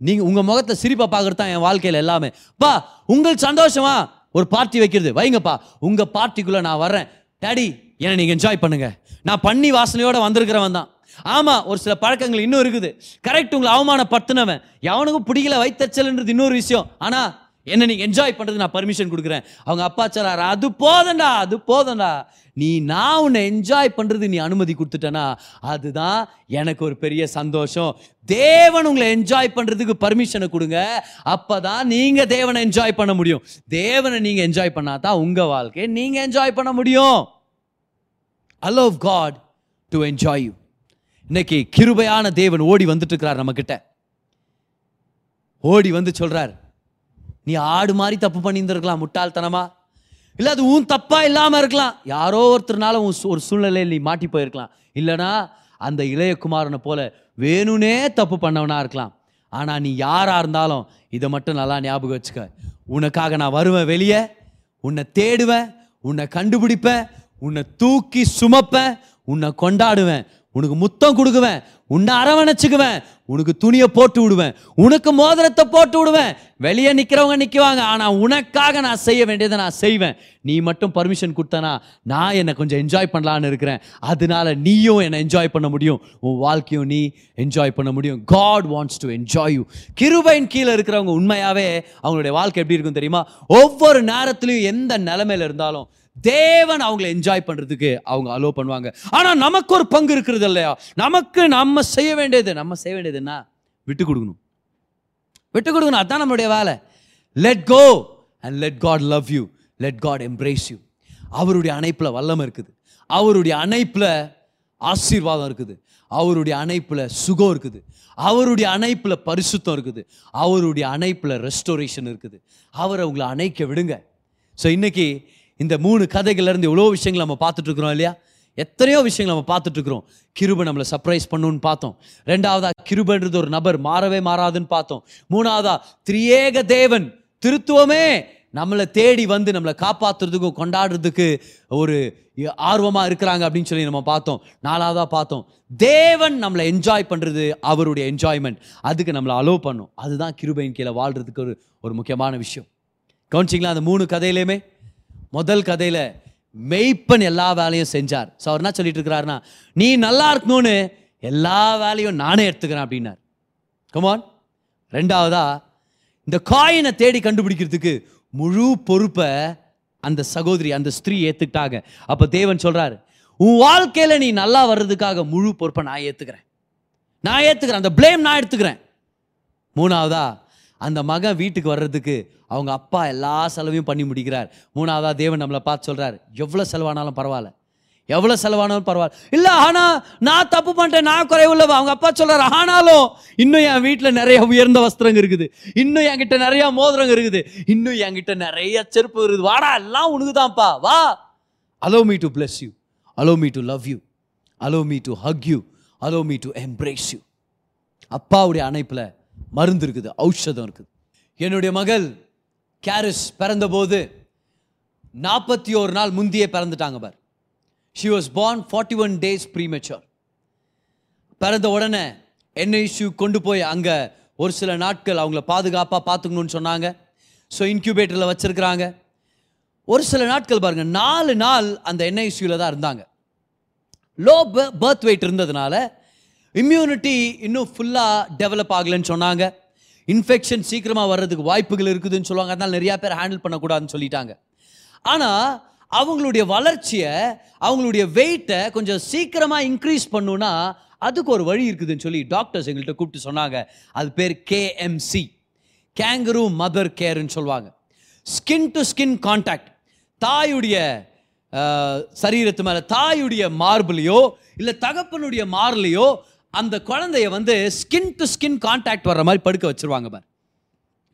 நீங்கள் உங்கள் முகத்தை சிரிப்பாக பார்க்கறது தான் என் வாழ்க்கையில் எல்லாமே. பா உங்களுக்கு சந்தோஷமா ஒரு பார்ட்டி வைக்கிறது. வைங்கப்பா. உங்கள் பார்ட்டிக்குள்ளே நான் வரேன் டேடி என்னை நீங்கள் என்ஜாய் பண்ணுங்கள் நான் பண்ணி வாசனையோடு வந்திருக்கிறவன் தான். ஆமாம் ஒரு சில பழக்கங்கள் இன்னும் இருக்குது. கரெக்ட் உங்களை அவமானப்படுத்தினவன். எவனுக்கும் பிடிக்கல வைத்தச்சல்ன்றது இன்னொரு விஷயம். ஆனால் என்ன நீ என்ஜாய் பண்ணுறது நான் பர்மிஷன் கொடுக்குறேன். அவங்க அப்பா சொல்லாரு அது போதண்டா அது போதண்டா நீ நான் உன்னை என்ஜாய் பண்ணுறது நீ அனுமதி கொடுத்துட்டனா அதுதான் எனக்கு ஒரு பெரிய சந்தோஷம். தேவன் உங்களை என்ஜாய் பண்ணுறதுக்கு பர்மிஷனை கொடுங்க. அப்போ தான் நீங்கள் தேவனை என்ஜாய் பண்ண முடியும். தேவனை நீங்கள் என்ஜாய் பண்ணாதான் உங்கள் வாழ்க்கையை நீங்கள் என்ஜாய் பண்ண முடியும். Allow God to enjoy you இன்னைக்கு கிருபையான தேவன் ஓடி வந்துட்டு இருக்கிறார் நம்மக்கிட்ட. ஓடி வந்து சொல்றார் நீ ஆடு மாதிரி தப்பு பண்ணியிருந்திருக்கலாம் முட்டாள்தனமா? இல்ல அது உன் தப்பா இல்லாம இருக்கலாம். யாரோ ஒருத்தர்னால உன் ஒரு சூழ்நிலையில் நீ மாட்டி போயிருக்கலாம். இல்லனா அந்த இளையகுமாரனை போல வேணும்னே தப்பு பண்ணவனா இருக்கலாம். ஆனா நீ யாரா இருந்தாலும் இதை மட்டும் நல்லா ஞாபகம் வச்சுக்க. உனக்காக நான் வருவேன் வெளியே உன்னை தேடுவேன் உன்னை கண்டுபிடிப்பேன் உன்னை தூக்கி சுமப்பேன் உன்னை கொண்டாடுவேன். உனக்கு முத்தம் கொடுக்குவேன் உன்னை அரவணைச்சுக்குவேன் உனக்கு துணியை போட்டு விடுவேன் உனக்கு மோதிரத்தை போட்டு விடுவேன். வெளியே நிற்கிறவங்க நிற்குவாங்க ஆனால் உனக்காக நான் செய்ய வேண்டியதை நான் செய்வேன். நீ மட்டும் பர்மிஷன் கொடுத்தனா நான் என்னை கொஞ்சம் என்ஜாய் பண்ணலான்னு இருக்கிறேன். அதனால நீயும் என்னை என்ஜாய் பண்ண முடியும். உன் வாழ்க்கையும் நீ என்ஜாய் பண்ண முடியும். God wants to enjoy you கிருபையின் கீழே இருக்கிறவங்க உண்மையாகவே அவங்களுடைய வாழ்க்கை எப்படி இருக்கும் தெரியுமா? ஒவ்வொரு நேரத்துலையும் எந்த நிலமையில இருந்தாலும் தேவன் அவங்களை என்ஜாய் பண்ணுறதுக்கு அவங்க அலோவ் பண்ணுவாங்க. ஆனால் நமக்கு ஒரு பங்கு இருக்கிறது இல்லையா? நமக்கு நம்ம செய்ய வேண்டியது நம்ம செய்ய வேண்டியது என்ன? விட்டு கொடுக்கணும். விட்டு கொடுக்கணும். அதான் நம்மளுடைய வேலை. Let go and let God love you let God embrace you அவருடைய அணைப்பில் வல்லம் இருக்குது. அவருடைய அணைப்பில் ஆசீர்வாதம் இருக்குது. அவருடைய அணைப்பில் சுகம் இருக்குது. அவருடைய அணைப்பில் பரிசுத்தம் இருக்குது. அவருடைய அணைப்பில் ரெஸ்டோரேஷன் இருக்குது. அவரை உங்களை அணைக்க விடுங்க. ஸோ இன்னைக்கு இந்த மூணு கதைகள்லேருந்து எவ்வளோ விஷயங்கள் நம்ம பார்த்துட்ருக்குறோம் இல்லையா? எத்தனையோ விஷயங்கள் நம்ம பார்த்துட்ருக்குறோம். கிருபை நம்மளை சர்ப்ரைஸ் பண்ணுன்னு பார்த்தோம். ரெண்டாவதா கிருபன்றது ஒரு நபர் மாறவே மாறாதுன்னு பார்த்தோம். மூணாவதா திரியேக தேவன் திருத்துவமே நம்மளை தேடி வந்து நம்மளை காப்பாத்துறதுக்கும் கொண்டாடுறதுக்கு ஒரு ஆர்வமாக இருக்கிறாங்க அப்படின்னு சொல்லி நம்ம பார்த்தோம். நாலாவதாக பார்த்தோம். தேவன் நம்மளை என்ஜாய் பண்ணுறது அவருடைய என்ஜாய்மெண்ட் அதுக்கு நம்மளை அலோவ் பண்ணும். அதுதான் கிருபையின் கீழே வாழ்றதுக்கு ஒரு ஒரு முக்கியமான விஷயம். கவனிச்சிங்களா அந்த மூணு கதையிலையுமே முதல் கதையில் மெய்ப்பன் எல்லா வேலையும் செஞ்சார். ஸோ அவர் என்ன சொல்லிட்டு இருக்கிறாருன்னா நீ நல்லா இருக்கணும்னு எல்லா வேலையும் நானே எடுத்துக்கிறேன் அப்படின்னார். கமான் ரெண்டாவதா இந்த காயினை தேடி கண்டுபிடிக்கிறதுக்கு முழு பொறுப்பை அந்த சகோதரி அந்த ஸ்திரீ ஏற்றுக்கிட்டாங்க அப்போ தேவன் சொல்கிறாரு உன் வாழ்க்கையில் நீ நல்லா வர்றதுக்காக முழு பொறுப்பை நான் ஏற்றுக்கிறேன் நான் ஏற்றுக்கிறேன் அந்த ப்ளேம் நான் எடுத்துக்கிறேன். மூணாவதா அந்த மகன் வீட்டுக்கு வர்றதுக்கு அவங்க அப்பா எல்லா செலவையும் பண்ணி முடிக்கிறார். மூணாவதா தேவன் நம்மளை பார்த்து சொல்கிறார் எவ்வளோ செலவானாலும் பரவாயில்ல. எவ்வளோ செலவானாலும் பரவாயில்ல. இல்லை ஆனா நான் தப்பு பண்ணிட்டேன் நான் குறைவுள்ளவ அவங்க அப்பா சொல்கிறார் ஆனாலும் இன்னும் என் வீட்டில் நிறைய உயர்ந்த வஸ்திரங்க இருக்குது. இன்னும் என்கிட்ட நிறைய மோதிரங்க இருக்குது. இன்னும் என்கிட்ட நிறைய செருப்பு இருக்குது. வாடா எல்லாம் உனக்குதான்ப்பா. வா. Allow me to bless you allow me to love you allow me to hug you allow me to embrace you அப்பாவுடைய அணைப்பில் மருந்து இருக்குது ஔஷதம் இருக்குது. என்னுடைய மகள் கேரிஸ் பிறந்தபோது நாற்பத்தி ஒரு நாள் முந்தியே பிறந்துட்டாங்க பார். She was born forty one days premature பிறந்த உடனே என்ஐசியூ கொண்டு போய் அங்கே ஒரு சில நாட்கள் அவங்கள பாதுகாப்பாக பார்த்துக்கணும்னு சொன்னாங்க. ஸோ இன்க்யூபேட்டரில் வச்சுருக்கிறாங்க. ஒரு சில நாட்கள் பாருங்கள் நாலு நாள் அந்த என்ஐசியூவில் தான் இருந்தாங்க. லோ பர்த் வெயிட் இருந்ததுனால இம்யூனிட்டி இன்னும் ஃபுல்லாக டெவலப் ஆகலைன்னு சொன்னாங்க. இன்ஃபெக்ஷன் சீக்கிரமாக வர்றதுக்கு வாய்ப்புகள் இருக்குதுன்னு சொல்லுவாங்க. அதனால் நிறையா பேர் ஹேண்டில் பண்ணக்கூடாதுன்னு சொல்லிட்டாங்க. ஆனால் அவங்களுடைய வளர்ச்சியை அவங்களுடைய வெயிட்டை கொஞ்சம் சீக்கிரமாக இன்க்ரீஸ் பண்ணுன்னா அதுக்கு ஒரு வழி இருக்குதுன்னு சொல்லி டாக்டர்ஸ் எங்கள்கிட்ட கூப்பிட்டு சொன்னாங்க. அது பேர் கேஎம்சி கேங்கரு மதர் கேர்னு சொல்லுவாங்க. ஸ்கின் டு ஸ்கின் கான்டாக்ட் தாயுடைய சரீரத்து மேலே தாயுடைய மார்பிலையோ இல்லை தகப்பனுடைய மார்லையோ அந்த குழந்தைய வந்து ஸ்கின் டு ஸ்கின் கான்டாக்ட் வர்ற மாதிரி படுக்க வச்சுருவாங்க பார்.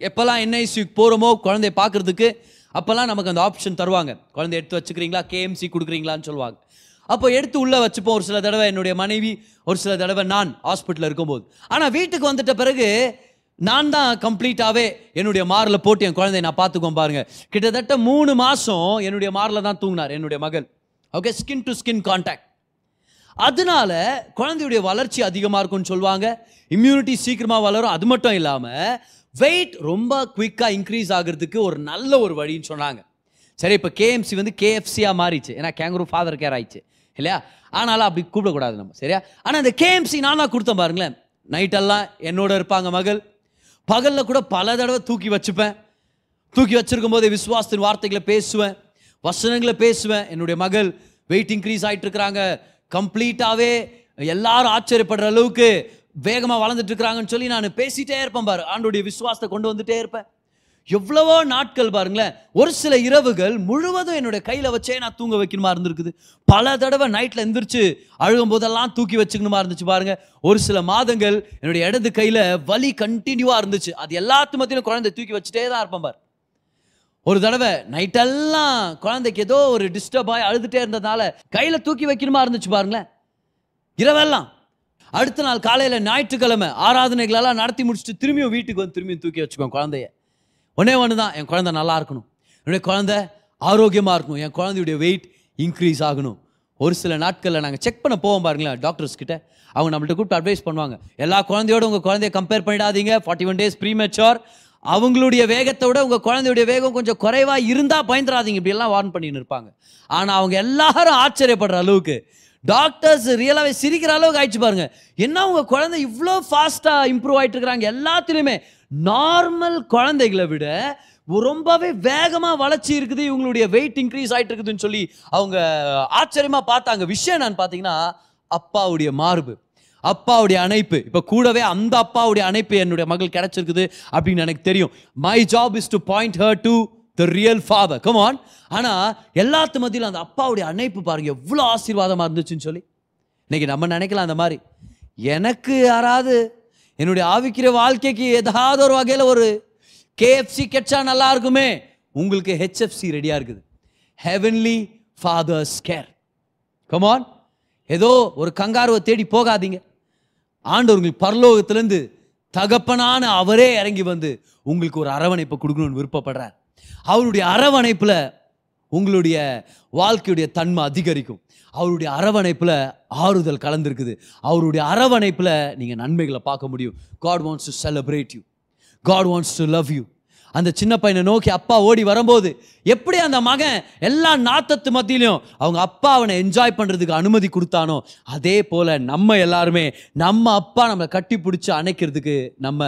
எப்போல்லாம் என்ஐசிக்கு போகிறோமோ குழந்தைய பார்க்கறதுக்கு அப்போல்லாம் நமக்கு அந்த ஆப்ஷன் தருவாங்க. குழந்தை எடுத்து வச்சுக்கிறீங்களா? கேஎம்சி கொடுக்குறீங்களான்னு சொல்லுவாங்க. அப்போ எடுத்து உள்ளே வச்சுப்போம். ஒரு சில தடவை என்னுடைய மனைவி ஒரு சில தடவை நான் ஹாஸ்பிட்டலில் இருக்கும்போது. ஆனால் வீட்டுக்கு வந்துட்ட பிறகு நான் தான் கம்ப்ளீட்டாகவே என்னுடைய மாரில் போட்டு என் குழந்தைய நான் பார்த்துக்கோம் பாருங்கள் கிட்டத்தட்ட மூணு மாதம் என்னுடைய மாரில் தான் தூங்கினார் என்னுடைய மகள் okay skin to skin contact அதனால குழந்தையுடைய வளர்ச்சி அதிகமாக இருக்கும்னு சொல்லுவாங்க. இம்யூனிட்டி சீக்கிரமாக வளரும். அது மட்டும் இல்லாமல் வெயிட் ரொம்ப குயிக்காக இன்க்ரீஸ் ஆகிறதுக்கு ஒரு நல்ல ஒரு வழின்னு சொன்னாங்க. சரி இப்போ கேஎம்சி வந்து கேஎஃப்சியாக மாறிச்சு ஏன்னா கேங்கரூ ஃபாதர் கேர் ஆயிடுச்சு. இல்லையா? ஆனாலும் அப்படி கூப்பிடக்கூடாது நம்ம. சரியா? ஆனால் இந்த கேஎம்சி நான் தான் கொடுத்தேன் பாருங்களேன். நைட்டெல்லாம் என்னோட இருப்பாங்க மகள். பகலில் கூட பல தடவை தூக்கி வச்சுப்பேன். தூக்கி வச்சிருக்கும் போதே விசுவாசத்தின் வார்த்தைகளை பேசுவேன். வசனங்களை பேசுவேன். என்னுடைய மகள் வெயிட் இன்க்ரீஸ் ஆகிட்டு இருக்கிறாங்க. கம்ப்ளீட்டாகவே எல்லாரும் ஆச்சரியப்படுற அளவுக்கு வேகமாக வளர்ந்துட்டு இருக்கிறாங்கன்னு சொல்லி நான் பேசிட்டே இருப்பேன் பாரு. ஆண்டோடைய விசுவாசத்தை கொண்டு வந்துட்டே இருப்பேன். எவ்வளவோ நாட்கள் பாருங்களேன் ஒரு சில இரவுகள் முழுவதும் என்னுடைய கையில் வச்சே நான் தூங்க வைக்கணுமா இருந்திருக்குது. பல தடவை நைட்டில் எந்திரிச்சு அழுகும் போதெல்லாம் தூக்கி வச்சுக்கணுமா இருந்துச்சு பாருங்கள் ஒரு சில மாதங்கள் என்னுடைய இடது கையில் வலி கண்டினியூவாக இருந்துச்சு. அது எல்லாத்து மத்தியிலும் குழந்தை தூக்கி வச்சுட்டே தான் இருப்பேன் பாரு. ஒரு தடவை நைட்டெல்லாம் குழந்தைக்கு ஏதோ ஒரு டிஸ்டர்ப் ஆகி அழுதுட்டே இருந்ததுனால கையில் தூக்கி வைக்கணுமா இருந்துச்சு பாருங்களேன். இரவெல்லாம். அடுத்த நாள் காலையில் ஞாயிற்றுக்கிழமை ஆராதனைகளெல்லாம் நடத்தி முடிச்சுட்டு திரும்பியும் வீட்டுக்கு வந்து திரும்பியும் தூக்கி வச்சுக்கோங்க குழந்தைய. ஒன்றே ஒன்று தான் என் குழந்தை நல்லா இருக்கணும். என்னுடைய குழந்தை ஆரோக்கியமாக இருக்கணும். என் குழந்தையுடைய வெயிட் இன்க்ரீஸ் ஆகணும். ஒரு சில நாட்களில் நாங்கள் செக் பண்ண போவோம் பாருங்களேன் டாக்டர்ஸ் கிட்ட. அவங்க நம்மள்ட்ட கூப்பிட்டு அட்வைஸ் பண்ணுவாங்க. எல்லா குழந்தையோட உங்கள் குழந்தைய கம்பேர் பண்ணிடாதீங்க. Forty one days premature அவங்களுடைய வேகத்தை விட உங்கள் குழந்தையுடைய வேகம் கொஞ்சம் குறைவாக இருந்தால் பயந்துடாதீங்க இப்படியெல்லாம் வார்ன் பண்ணின்னு இருப்பாங்க. ஆனால் அவங்க எல்லாரும் ஆச்சரியப்படுற அளவுக்கு டாக்டர்ஸ் ரியலாகவே சிரிக்கிற அளவுக்கு ஆயிடுச்சு பாருங்க. என்ன உங்கள் குழந்தை இவ்வளோ ஃபாஸ்ட்டாக இம்ப்ரூவ் ஆகிட்டு இருக்கிறாங்க? எல்லாத்துலேயுமே நார்மல் குழந்தைகளை விட ரொம்பவே வேகமாக வளர்ச்சி இருக்குது இவங்களுடைய வெயிட் இன்க்ரீஸ் ஆகிட்டு இருக்குதுன்னு சொல்லி அவங்க ஆச்சரியமாக பார்த்தாங்க. விஷயம் நான் பார்த்தீங்கன்னா அப்பாவுடைய மார்பு. அப்பாவுடைய அணைப்பு. இப்போ கூடவே அந்த அப்பாவுடைய அணைப்பு என்னுடைய மகள் கிடைச்சிருக்குது அப்படின்னு எனக்கு தெரியும். My job is to point her to the real father come on ஆனால் எல்லாத்து மத்தியிலும் அந்த அப்பாவுடைய அணைப்பு பாருங்க எவ்வளோ ஆசீர்வாதமாக இருந்துச்சுன்னு சொல்லி. இன்னைக்கு நம்ம நினைக்கலாம் அந்த மாதிரி. எனக்கு யாராவது என்னுடைய ஆவிக்கிற வாழ்க்கைக்கு ஏதாவது ஒரு வகையில் ஒரு கேஎஃப்சி கெட்சா நல்லா இருக்குமே. உங்களுக்கு ஹெச்எஃப்சி ரெடியாக இருக்குது. ஹெவன்லி ஃபாதர்ஸ் கேர் கமான் ஏதோ ஒரு கங்காருவை தேடி போகாதீங்க. ஆண்டவர்கள் பரலோகத்திலேருந்து தகப்பனான அவரே இறங்கி வந்து உங்களுக்கு ஒரு அரவணைப்பை கொடுக்கணும்னு விருப்பப்படுறார். அவருடைய அரவணைப்பில் உங்களுடைய வாழ்க்கையுடைய தன்மை அதிகரிக்கும். அவருடைய அரவணைப்பில் ஆறுதல் கலந்துருக்குது. அவருடைய அரவணைப்பில் நீங்கள் நன்மைகளை பார்க்க முடியும். God wants to celebrate you God wants to love you அந்த சின்ன பையனை நோக்கி அப்பா ஓடி வரும்போது எப்படி அந்த மகன் எல்லா நாத்தத்து மத்தியிலையும் அவங்க அப்பா அவனை என்ஜாய் பண்ணுறதுக்கு அனுமதி கொடுத்தானோ அதே போல் நம்ம எல்லாருமே நம்ம அப்பா நம்மளை கட்டி பிடிச்சி அணைக்கிறதுக்கு நம்ம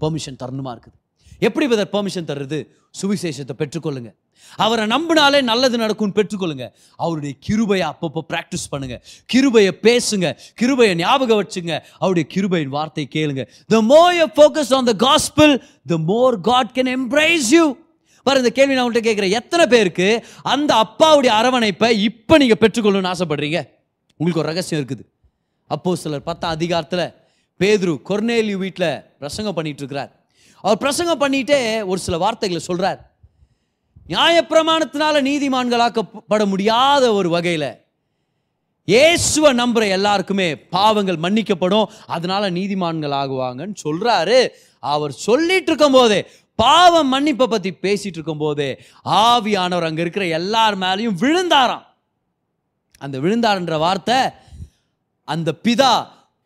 பெர்மிஷன் தரணுமா இருக்குது? எப்படி பதர் பெர்மிஷன் தர்றது? சுவிசேஷத்தை பெற்றுக்கொள்ளுங்கள் அவரை நம்பினாலே நல்லது நடக்கும்னு பெற்றுக்கொள்ளுங்க. அவருடைய கிருபையை அப்பப்போ ப்ராக்டிஸ் பண்ணுங்க. கிருபையை பேசுங்க. கிருபையை ஞாபகம் வச்சுங்க. அவருடைய கிருபையின் வார்த்தை கேளுங்க. The more you focus on the gospel the more God can embrace you பாரு இந்த கேள்வி நான் உங்கள்கிட்ட கேட்குறேன். எத்தனை பேருக்கு அந்த அப்பாவுடைய அரவணைப்பை இப்போ நீங்கள் பெற்றுக்கொள்ளணும்னு ஆசைப்படுறீங்க? உங்களுக்கு ஒரு ரகசியம் இருக்குது. அப்போ சிலர் பத்தாம் அதிகாரத்தில் பேதுரு கொர்னேலி வீட்டில் பிரசங்கம் பண்ணிகிட்டு இருக்கிறார். அவர் பிரசங்கம் பண்ணிட்டே ஒரு சில வார்த்தைகளை சொல்கிறார் நியாயப்பிரமாணத்தினால நீதிமான்களாக்கப்பட முடியாத ஒரு வகையில் இயேசுவை நம்புற எல்லாருக்குமே பாவங்கள் மன்னிக்கப்படும். அதனால நீதிமான்கள் ஆகுவாங்கன்னு சொல்றாரு. அவர் சொல்லிட்டு இருக்கும் போதே பாவம் மன்னிப்பை பத்தி பேசிட்டு இருக்கும் போதே ஆவியானவர் அங்க இருக்கிற எல்லார் மேலேயும் விழுந்தாராம். அந்த விழுந்தார்ன்ற வார்த்தை அந்த பிதா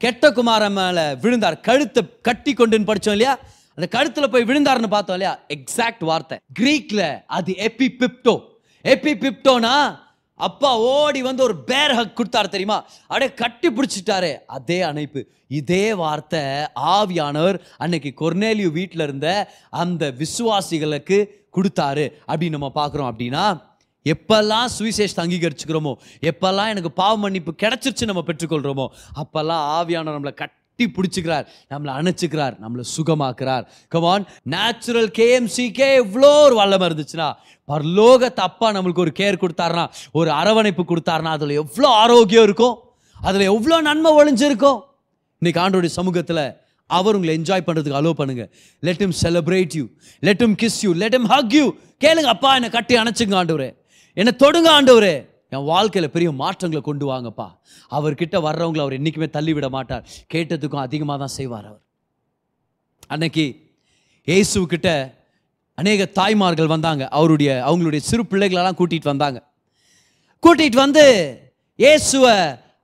கெட்ட குமார மேல விழுந்தார். கழுத்தை கட்டி கொண்டுன்னு படிச்சோம் இல்லையா? அந்த கழுத்துல போய் விழுந்தாருன்னு பார்த்தோம் இல்லையா? எக்ஸாக்ட் வார்த்தை. கிரீக்ல அது எபி பிப்டோ எபி பிப்டோனா அப்பா ஓடி வந்து ஒரு பேர் ஹக் கொடுத்தாரு தெரியுமா? அப்படியே கட்டி பிடிச்சிட்டாரு. அதே அணைப்பு. இதே வார்த்தை ஆவியானவர் அன்னைக்கு கொர்னேலியு வீட்டில் இருந்த அந்த விசுவாசிகளுக்கு கொடுத்தாரு. அப்படின்னு நம்ம பார்க்குறோம் அப்படின்னா எப்பெல்லாம் சுவிசேஷத்தை அங்கீகரிச்சுக்கிறோமோ எப்பெல்லாம் எனக்கு பாவ மன்னிப்பு கிடைச்சிருச்சு நம்ம பெற்றுக்கொள்கிறோமோ அப்பெல்லாம் ஆவியானவர் நம்மளை கட்டி பிடிச்சிக்கிறார். நம்மளை அணைச்சிக்கிறார். நம்மளை சுகமாக்குறார். கமான் நேச்சுரல் கேஎம்சிக்கே இவ்வளோ ஒரு வல்லமை இருந்துச்சுன்னா பரலோக தப்பா நம்மளுக்கு ஒரு கேர் கொடுத்தாருனா ஒரு அரவணைப்பு கொடுத்தாருனா அதில் எவ்வளோ ஆரோக்கியம் இருக்கும்? அதில் எவ்வளோ நன்மை ஒளிஞ்சிருக்கும் இன்னைக்கு ஆண்டோடைய சமூகத்தில் அவர் உங்களை என்ஜாய் பண்ணுறதுக்கு அலோவ் பண்ணுங்க. Let him celebrate you let him kiss you let him hug you கேளுங்க அப்பா என்னை கட்டி அணைச்சுங்க ஆண்டவரே. என்னை தொடுங்க ஆண்டவரே. என் வாழ்க்கையில் பெரிய மாற்றங்களை கொண்டு வாங்கப்பா. அவர்கிட்ட வர்றவங்களை அவர் என்றைக்குமே தள்ளி விட மாட்டார். கேட்டதுக்கும் அதிகமாக தான் செய்வார் அவர். அன்னைக்கு இயேசுக்கிட்ட அநேக தாய்மார்கள் வந்தாங்க. அவருடைய அவங்களுடைய சிறு பிள்ளைகளெல்லாம் கூட்டிகிட்டு வந்தாங்க. கூட்டிகிட்டு வந்து இயேசுவை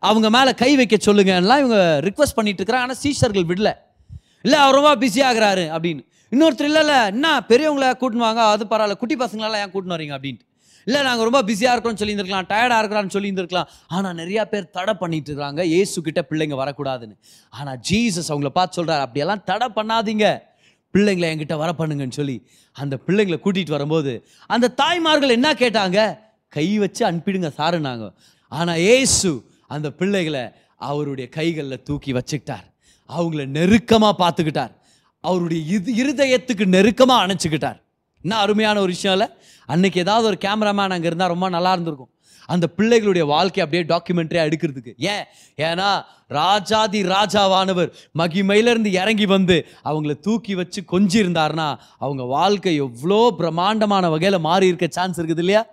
அவங்க மேலே கை வைக்க சொல்லுங்கலாம் இவங்க ரிக்வஸ்ட் பண்ணிட்டு இருக்கிறாங்க. ஆனால் சீஷர்கள் விடல. இல்லை அவர் ரொம்ப பிஸி ஆகுறாரு அப்படின்னு. இன்னொருத்தர் இல்லை இல்லை என்ன பெரியவங்கள கூட்டின்னு வாங்க. அது பரவாயில்ல. குட்டி பசங்களெல்லாம் ஏன் கூட்டின்னு வரீங்க? அப்படின்ட்டு. இல்லை நாங்கள் ரொம்ப பிஸியாக இருக்கிறோம் சொல்லியிருந்துருக்கலாம் டயர்டாக இருக்கிறான்னு சொல்லியிருந்துருக்கலாம். ஆனால் நிறையா பேர் தடை பண்ணிட்டு இருக்காங்க. ஏசு கிட்ட பிள்ளைங்க வரக்கூடாதுன்னு. ஆனால் ஜீசஸ் அவங்கள பார்த்து சொல்கிறார் அப்படியெல்லாம் தடை பண்ணாதீங்க. பிள்ளைங்களை என்கிட்ட வர பண்ணுங்கன்னு சொல்லி. அந்த பிள்ளைங்களை கூட்டிகிட்டு வரும்போது அந்த தாய்மார்கள் என்ன கேட்டாங்க? கை வச்சு அனுப்பிடுங்க சாருனாங்க ஆனால் ஏசு அந்த பிள்ளைகளை அவருடைய கைகளில் தூக்கி வச்சுக்கிட்டார். அவங்கள நெருக்கமாக பார்த்துக்கிட்டார். அவருடைய இது இருதயத்துக்கு நெருக்கமாக அணைச்சிக்கிட்டார். என்ன அருமையான ஒரு விஷயம் இல்லை? அன்னைக்கு ஏதாவது ஒரு கேமராமேன் அங்கே இருந்தால் ரொம்ப நல்லா இருந்திருக்கும். அந்த பிள்ளைகளுடைய வாழ்க்கை அப்படியே டாக்குமெண்ட்ரியாக எடுக்கிறதுக்கு. ஏன்? ஏன்னா ராஜாதி ராஜாவானவர் மகிமையிலேருந்து இறங்கி வந்து அவங்கள தூக்கி வச்சு கொஞ்சி இருந்தாருன்னா அவங்க வாழ்க்கை எவ்வளோ பிரம்மாண்டமான வகையில் மாறி இருக்க சான்ஸ் இருக்குது இல்லையா?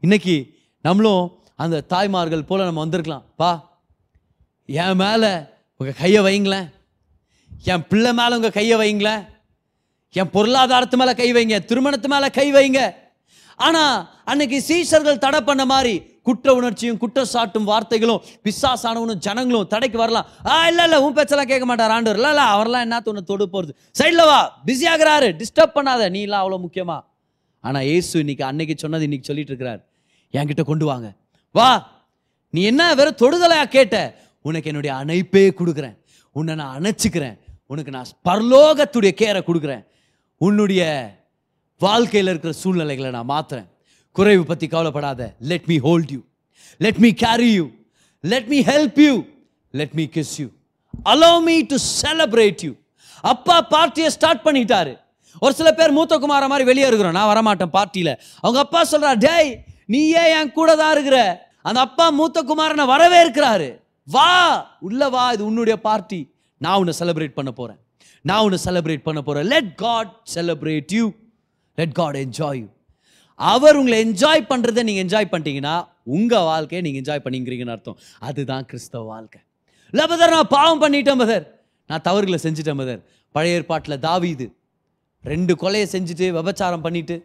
இன்னைக்கு நம்மளும் அந்த தாய்மார்கள் போல் நம்ம வந்திருக்கலாம். பா என் மேலே உங்கள் கையை வைங்களேன். என் பிள்ளை மேலே உங்கள் கையை வைங்களேன். என் பொருளாதாரத்து மேலே கை வைங்க. திருமணத்து மேலே கை வைங்க. ஆனால் அன்னைக்கு சீசர்கள் தடை பண்ண மாதிரி குற்ற உணர்ச்சியும் குற்றச்சாட்டும் வார்த்தைகளும் பிசாசானவனும் ஜனங்களும் தடைக்கு வரலாம். ஆ இல்லை இல்லை உன் பேச்செல்லாம் கேட்க மாட்டார் ஆண்டவர். இல்லை இல்லை அவரெல்லாம் என்ன ஒன்று தொடு போகிறது சைடில் வா பிஸி டிஸ்டர்ப் பண்ணாத நீ எல்லாம் அவ்வளோ முக்கியமா? ஆனால் ஏசு இன்னைக்கு அன்னைக்கு சொன்னது இன்னைக்கு சொல்லிட்டு இருக்கிறார். என்கிட்ட கொண்டு வாங்க. வா நீ என்ன வெறும் தொடுதலையா கேட்ட? உனக்கு என்னுடைய அணைப்பே கொடுக்குறேன். உன்னை நான் அணைச்சிக்கிறேன். உனக்கு நான் பரலோகத்துடைய கேரை கொடுக்குறேன். உன்னுடைய வாழ்க்கையில் இருக்கிற சூழ்நிலைகளை நான் மாற்றுறேன் குறைவு பற்றி கவலைப்படாத. Let me hold you let me carry you let me help you let me kiss you allow me to celebrate you அப்பா பார்ட்டியை ஸ்டார்ட் பண்ணிட்டாரு. ஒரு சில பேர் மூத்த குமார மாதிரி வெளியே இருக்கிறோம். நான் வரமாட்டேன் பார்ட்டியில் அவங்க அப்பா சொல்கிறா டேய் நீ ஏன் என் கூட தான் இருக்கிற. அந்த அப்பா மூத்த குமாரனை வரவே இருக்கிறாரு. வா உள்ள வா. இது உன்னுடைய பார்ட்டி நான் உன்னை செலிப்ரேட் பண்ண போகிறேன் நான் உன்னை செலிப்ரேட் பண்ண போகிறேன் let God celebrate you let God enjoy you அவர் உங்களை என்ஜாய் பண்ணுறதை நீங்கள் என்ஜாய் பண்ணிட்டீங்கன்னா உங்கள் வாழ்க்கையை நீங்கள் என்ஜாய் பண்ணிக்கிறீங்கன்னு அர்த்தம். அதுதான் கிறிஸ்தவ வாழ்க்கை. இல்லை பதர் நான் பாவம் பண்ணிட்டேன் பதர் நான் தவறுகளை செஞ்சுட்டேன் பதர் பழைய ஏற்பாட்டில் தாவிது ரெண்டு கொலையை செஞ்சுட்டு விபச்சாரம் பண்ணிட்டு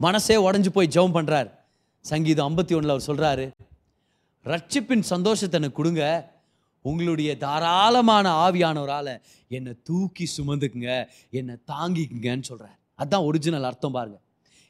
மனசே உடஞ்சி போய் ஜெபம் பண்ணுறார் சங்கீதம் ஐம்பத்தி ஒன்றில் அவர் சொல்கிறாரு ரட்சிப்பின் சந்தோஷத்தை எனக்கு கொடுங்க. உங்களுடைய தாராளமான ஆவியானவரால் என்னை தூக்கி சுமந்துக்குங்க. என்னை தாங்கிக்குங்கன்னு சொல்கிறார் அதுதான் ஒரிஜினல் அர்த்தம் பாருங்க.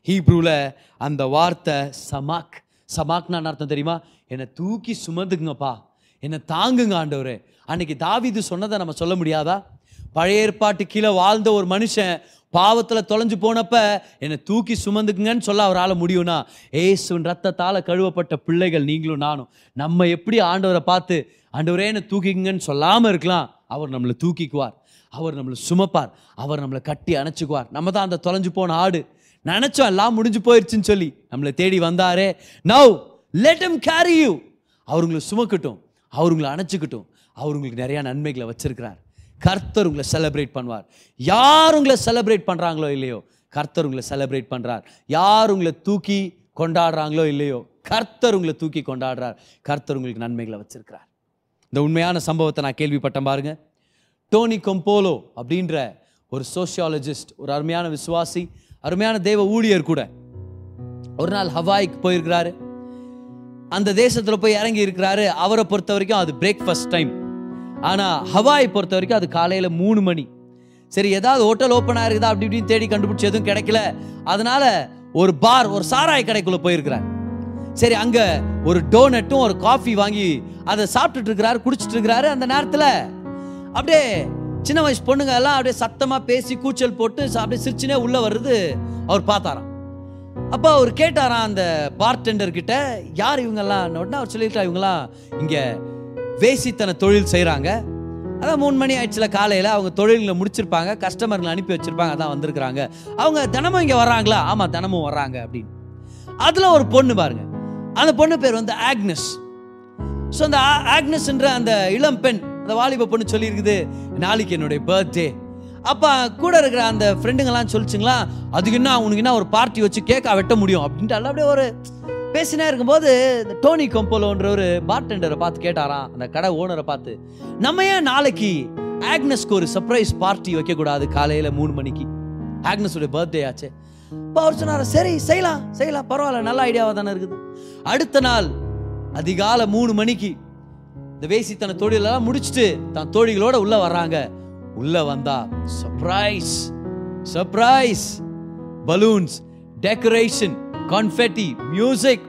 ஹீப்ரூவில் அந்த வார்த்தை சமாக். சமாக்னா அர்த்தம் தெரியுமா? என்னை தூக்கி சுமந்துக்குங்கப்பா. என்னை தாங்குங்க ஆண்டவரே. அன்னைக்கு தாவிது சொன்னதை நம்ம சொல்ல முடியாதா? பழைய ஏற்பாட்டு கீழே வாழ்ந்த ஒரு மனுஷன் பாவத்தில் தொலைஞ்சு போனப்ப என்னை தூக்கி சுமந்துக்குங்கன்னு சொல்ல அவரால் முடியும்னா ஏசுவின் ரத்தத்தால் கழுவப்பட்ட பிள்ளைகள் நீங்களும் நானும். நம்ம எப்படி ஆண்டவரை பார்த்து ஆண்டவரே என்னை தூக்கிக்குங்கன்னு சொல்லாமல் இருக்கலாம். அவர் நம்மளை தூக்கிக்குவார். அவர் நம்மளை சுமப்பார். அவர் நம்மளை கட்டி அணைச்சிக்குவார். நம்ம தான் அந்த தொலைஞ்சு போன ஆடு. நினைச்சோம் எல்லாம் முடிஞ்சு போயிடுச்சுன்னு சொல்லி நம்மளை தேடி வந்தாரே. Now let them carry you அவர் உங்களை சுமக்கட்டும். அவர் உங்களை அணைச்சிக்கட்டும். அவர் உங்களுக்கு நன்மைகளை வச்சிருக்கிறார். கர்த்தர் உங்களை செலிப்ரேட் பண்ணுவார். யார் உங்களை செலிப்ரேட் பண்ணுறாங்களோ இல்லையோ? கர்த்தர் உங்களை செலிப்ரேட் பண்ணுறார் யார் உங்களை தூக்கி கொண்டாடுறாங்களோ இல்லையோ? கர்த்தர் உங்களை தூக்கி கொண்டாடுறார். கர்த்தர் உங்களுக்கு நன்மைகளை வச்சிருக்கிறார். இந்த உண்மையான சம்பவத்தை நான் கேள்விப்பட்டேன் பாருங்கள் டோனி கொம்போலோ அப்படின்ற ஒரு சோஷியாலஜிஸ்ட் ஒரு அருமையான விசுவாசி அருமையான தெய்வ ஊழியர் கூட. ஒரு நாள் ஹவாய்க்கு போயிருக்கிறாரு. அந்த தேசத்தில் போய் இறங்கி இருக்கிறாரு. அவரை பொறுத்த வரைக்கும் அது பிரேக்ஃபாஸ்ட் டைம் ஆனால் ஹவாய் பொறுத்த வரைக்கும் அது காலையில் மூணு மணி. சரி ஏதாவது ஹோட்டல் ஓப்பன் ஆயிருக்குதா? அப்படி இப்படின்னு தேடி கண்டுபிடிச்சி எதுவும் கிடைக்கல. அதனால ஒரு பார் ஒரு சாராய கடைக்குள்ள போயிருக்கிறார். சரி அங்க ஒரு டோனட்டும் ஒரு காஃபி வாங்கி அதை சாப்பிட்டுட்டு இருக்கிறாரு குடிச்சிட்டு இருக்கிறாரு. அந்த நேரத்தில் அப்படியே சின்ன வயசு பொண்ணுங்க எல்லாம் அப்படியே சத்தமா பேசி கூச்சல் போட்டு அப்படியே சிரிச்சுனே உள்ள வருது அவர் பார்த்தாராம். அப்போ அவர் கேட்டாராம் அந்த பார்டெண்டர் கிட்ட யார் இவங்கெல்லாம்? உடனே அவர் சொல்லியிருக்கா இவங்கெல்லாம் இங்க வேசித்தன தொழில் செய்கிறாங்க அதான் மூணு மணி ஆயிடுச்சுல காலையில் அவங்க தொழில்களை முடிச்சிருப்பாங்க கஸ்டமர்களை அனுப்பி வச்சிருப்பாங்க அதான் வந்திருக்கிறாங்க. அவங்க தினமும் இங்கே வர்றாங்களா? ஆமாம் தினமும் வர்றாங்க அப்படின்னு. அதில் ஒரு பொண்ணு பாருங்க. அந்த பொண்ணு பேர் வந்து ஆக்னஸ் ஸோ அந்த ஆ- ஆக்னஸ்ன்ற அந்த இளம் பெண் அந்த வாலிப பொண்ணு சொல்லியிருக்குது நாளைக்கு என்னுடைய பர்த்டே அப்போ கூட இருக்கிற அந்த ஃப்ரெண்டுங்கெல்லாம் சொல்லிச்சுங்களா அதுக்கு என்ன உனக்கு என்ன ஒரு பார்ட்டி வச்சு கேக்கா வெட்ட முடியும்? அப்படின்ட்டு அப்படியே ஒரு பேசினே இருக்கும்போது இந்த டோனி கம்போலோன்ற ஒரு பார்டெண்டரை பார்த்து கேட்டாராம் அந்த கடை ஓனரை பார்த்து நம்ம ஏன் நாளைக்கு ஆக்னஸ்க்கு ஒரு சர்ப்ரைஸ் பார்ட்டி வைக்கக்கூடாது காலையில் மூணு மணிக்கு? ஆக்னஸோட பர்த்டே ஆச்சு. இப்போ அவர் சொன்னார் சரி செய்யலாம் செய்யலாம் பரவாயில்ல நல்ல ஐடியாவாக தானே இருக்குது. அடுத்த நாள் அதிகாலை மூணு மணிக்கு இந்த வேசித்தன தொழிலெல்லாம் முடிச்சுட்டு தன் தோழிகளோட உள்ள வர்றாங்க. உள்ள வந்தா surprise surprise balloons decoration confetti music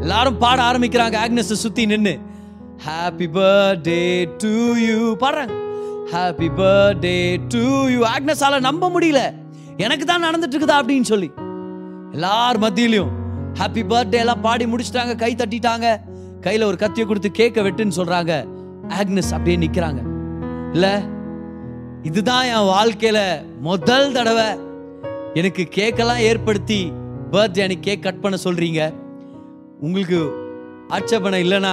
எல்லாரும் பாட ஆரம்பிக்கிறாங்க. ஆக்னஸ் சுத்தி நின்னு. ஹாப்பி பர்த்டே டு யூ பாடுறாங்க ஹாப்பி பர்த்டே டு யூ ஆக்னஸால நம்ப முடியல. எனக்கு தான் நடந்துட்டு இருக்குதா அப்படின்னு சொல்லி. எல்லார் மத்தியிலையும். ஹாப்பி பர்த்டே எல்லாம் பாடி முடிச்சிட்டாங்க. கை தட்டிட்டாங்க. கையில ஒரு கத்தியை கொடுத்து கேட்க வெட்டுன்னு சொல்றாங்க. ஆக்னஸ் அப்படியே நிக்கிறாங்க. இல்ல இதுதான் என் வாழ்க்கையில முதல் தடவை எனக்கு கேக்கெல்லாம் ஏற்படுத்தி பர்த்டே அன்னைக்கு கேக் கட் பண்ண சொல்றீங்க. உங்களுக்கு ஆட்சேபனை இல்லைனா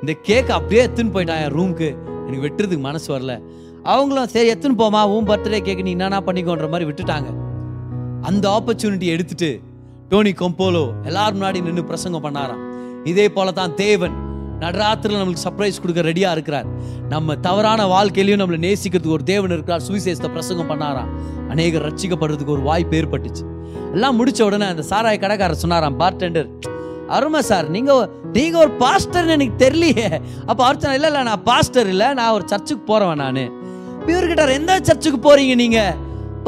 இந்த கேக் அப்படியே எடுத்துன்னு போயிட்டான் என் ரூமுக்கு எனக்கு வெட்டுறதுக்கு மனசு வரல. அவங்களும் சரி எடுத்துன்னு போமா உன் பர்த்டே கேக் நீ என்னன்னா பண்ணிக்கோன்ற மாதிரி விட்டுட்டாங்க. அந்த ஆப்பர்ச்சுனிட்டி எடுத்துட்டு டோனி கொம்போலோ எல்லாரும் முன்னாடி நின்று பிரசங்கம் பண்ணாராம். இதே போல தான் தேவன் நடராத்திரில் நம்மளுக்கு சர்ப்ரைஸ் கொடுக்க ரெடியாக இருக்கிறார். நம்ம தவறான வாழ்க்கையிலையும் நம்மளை நேசிக்கிறதுக்கு ஒரு தேவன் இருக்கிறார். சுவிசேஷத்தை பிரசங்கம் பண்ணாராம். அநேகர் ரட்சிக்கப்படுறதுக்கு ஒரு வாய்ப்பு ஏற்பட்டுச்சு. எல்லாம் முடிச்ச உடனே அந்த சாராய கடைக்காரர் சொன்னாராம் பார்டெண்டர் அருமை சார் நீங்கள் நீங்கள் ஒரு பாஸ்டர்னு எனக்கு தெரியலையே. அப்போ அர்ச்சனை இல்லை இல்லை நான் பாஸ்டர் இல்லை நான் ஒரு சர்ச்சுக்கு போகிறவன் நான். பியூர் இவர்கிட்ட எந்த சர்ச்சுக்கு போகிறீங்க நீங்கள்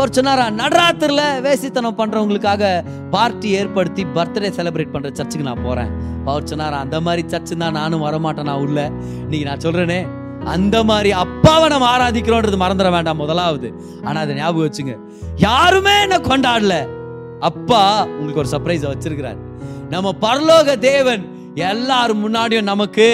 அவர் சொன்னாரா நடராத்திரில வேசித்தனம் பண்றவங்களுக்காக பார்ட்டி ஏற்படுத்தி பர்த்டே செலிப்ரேட் பண்ற சர்ச்சுக்கு நான் போறேன். அவர் சொன்னாரா அந்த மாதிரி சர்ச்சு தான் நானும் வரமாட்டேன் நான் உள்ள. இன்னைக்கு நான் சொல்றேனே அந்த மாதிரி அப்பாவை நம்ம ஆராதிக்கிறோன்றது மறந்துட வேண்டாம் முதலாவது. ஆனா அதை ஞாபகம் வச்சுங்க யாருமே என்ன கொண்டாடல. அப்பா உங்களுக்கு ஒரு சர்ப்ரைஸை வச்சிருக்கிறார். நம்ம பரலோக தேவன் எல்லாரும் முன்னாடியும் நமக்கு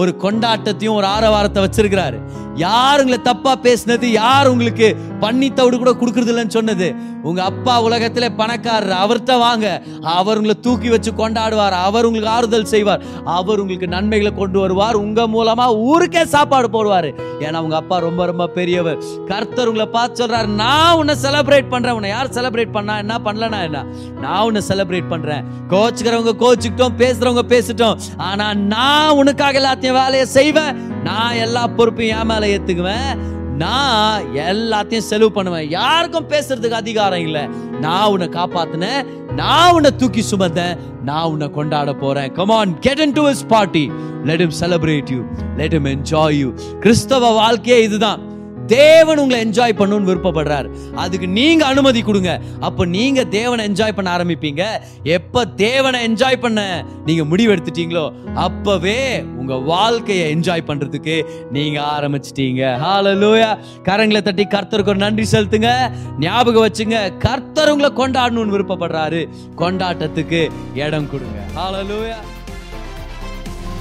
ஒரு கொண்டாட்டத்தையும் ஒரு ஆரவாரத்தை வச்சிருக்கிறாரு. யார் உங்களை தப்பா பேசினது? யார் உங்களுக்கு பண்ணி தவிடு கூட கொடுக்கறது இல்லைன்னு சொன்னது? உங்க அப்பா உலகத்திலே பணக்காரர். அவர்கிட்ட வாங்க. அவர் உங்களை தூக்கி வச்சு கொண்டாடுவார். அவர் உங்களுக்கு ஆறுதல் செய்வார். அவர் உங்களுக்கு நன்மைகளை கொண்டு வருவார். உங்க மூலமா ஊருக்கே சாப்பாடு போடுவார். ஏன்னா உங்க அப்பா ரொம்ப ரொம்ப பெரியவர். கர்த்தர் உங்களை பார்த்து சொல்றாரு நான் உன்னை செலிப்ரேட் பண்றேன். உன்னை யார் செலிப்ரேட் பண்ணா? என்ன பண்ணலனா என்ன? நான் உன்னை செலிப்ரேட் பண்றேன். கோச்சுக்கிறவங்க கோச்சுக்கிட்டோம் பேசுறவங்க பேசிட்டோம். ஆனா நான் உனக்காக எல்லாத்தையும் வேலையை செய்வேன். நான் எல்லா பொறுப்பையும் என் மேல ஏத்துக்குவேன். நான் எல்லாத்தையும் செலவு பண்ணுவேன். யாருக்கும் பேசுறதுக்கு அதிகாரம் இல்லை. நான் உன்னை காப்பாத்தினேன். நான் உன்னை தூக்கி சுமந்தேன். நான் உன்னை கொண்டாட போறேன். Come on get in to his party let him celebrate you let him enjoy you கிறிஸ்தவ வாழ்க்கையே இதுதான். தேவன் உங்களை என்ஜாய் பண்ணணும்னு விருப்பப்படுறாரு. அதுக்கு நீங்க அனுமதி கொடுங்க. அப்ப நீங்க தேவனை என்ஜாய் பண்ண ஆரம்பிப்பீங்க. எப்ப தேவனை என்ஜாய் பண்ண நீங்க முடிவெடுத்துட்டீங்களோ அப்பவே உங்க வாழ்க்கையை என்ஜாய் பண்றதுக்கு நீங்க ஆரம்பிச்சிட்டீங்க. ஹாலலூயா கரங்களை தட்டி கர்த்தருக்கு ஒரு நன்றி செலுத்துங்க. ஞாபகம் வச்சுங்க கர்த்தர் உங்களை கொண்டாடணும்னு விருப்பப்படுறாரு. கொண்டாட்டத்துக்கு இடம் கொடுங்க. ஹாலலூயா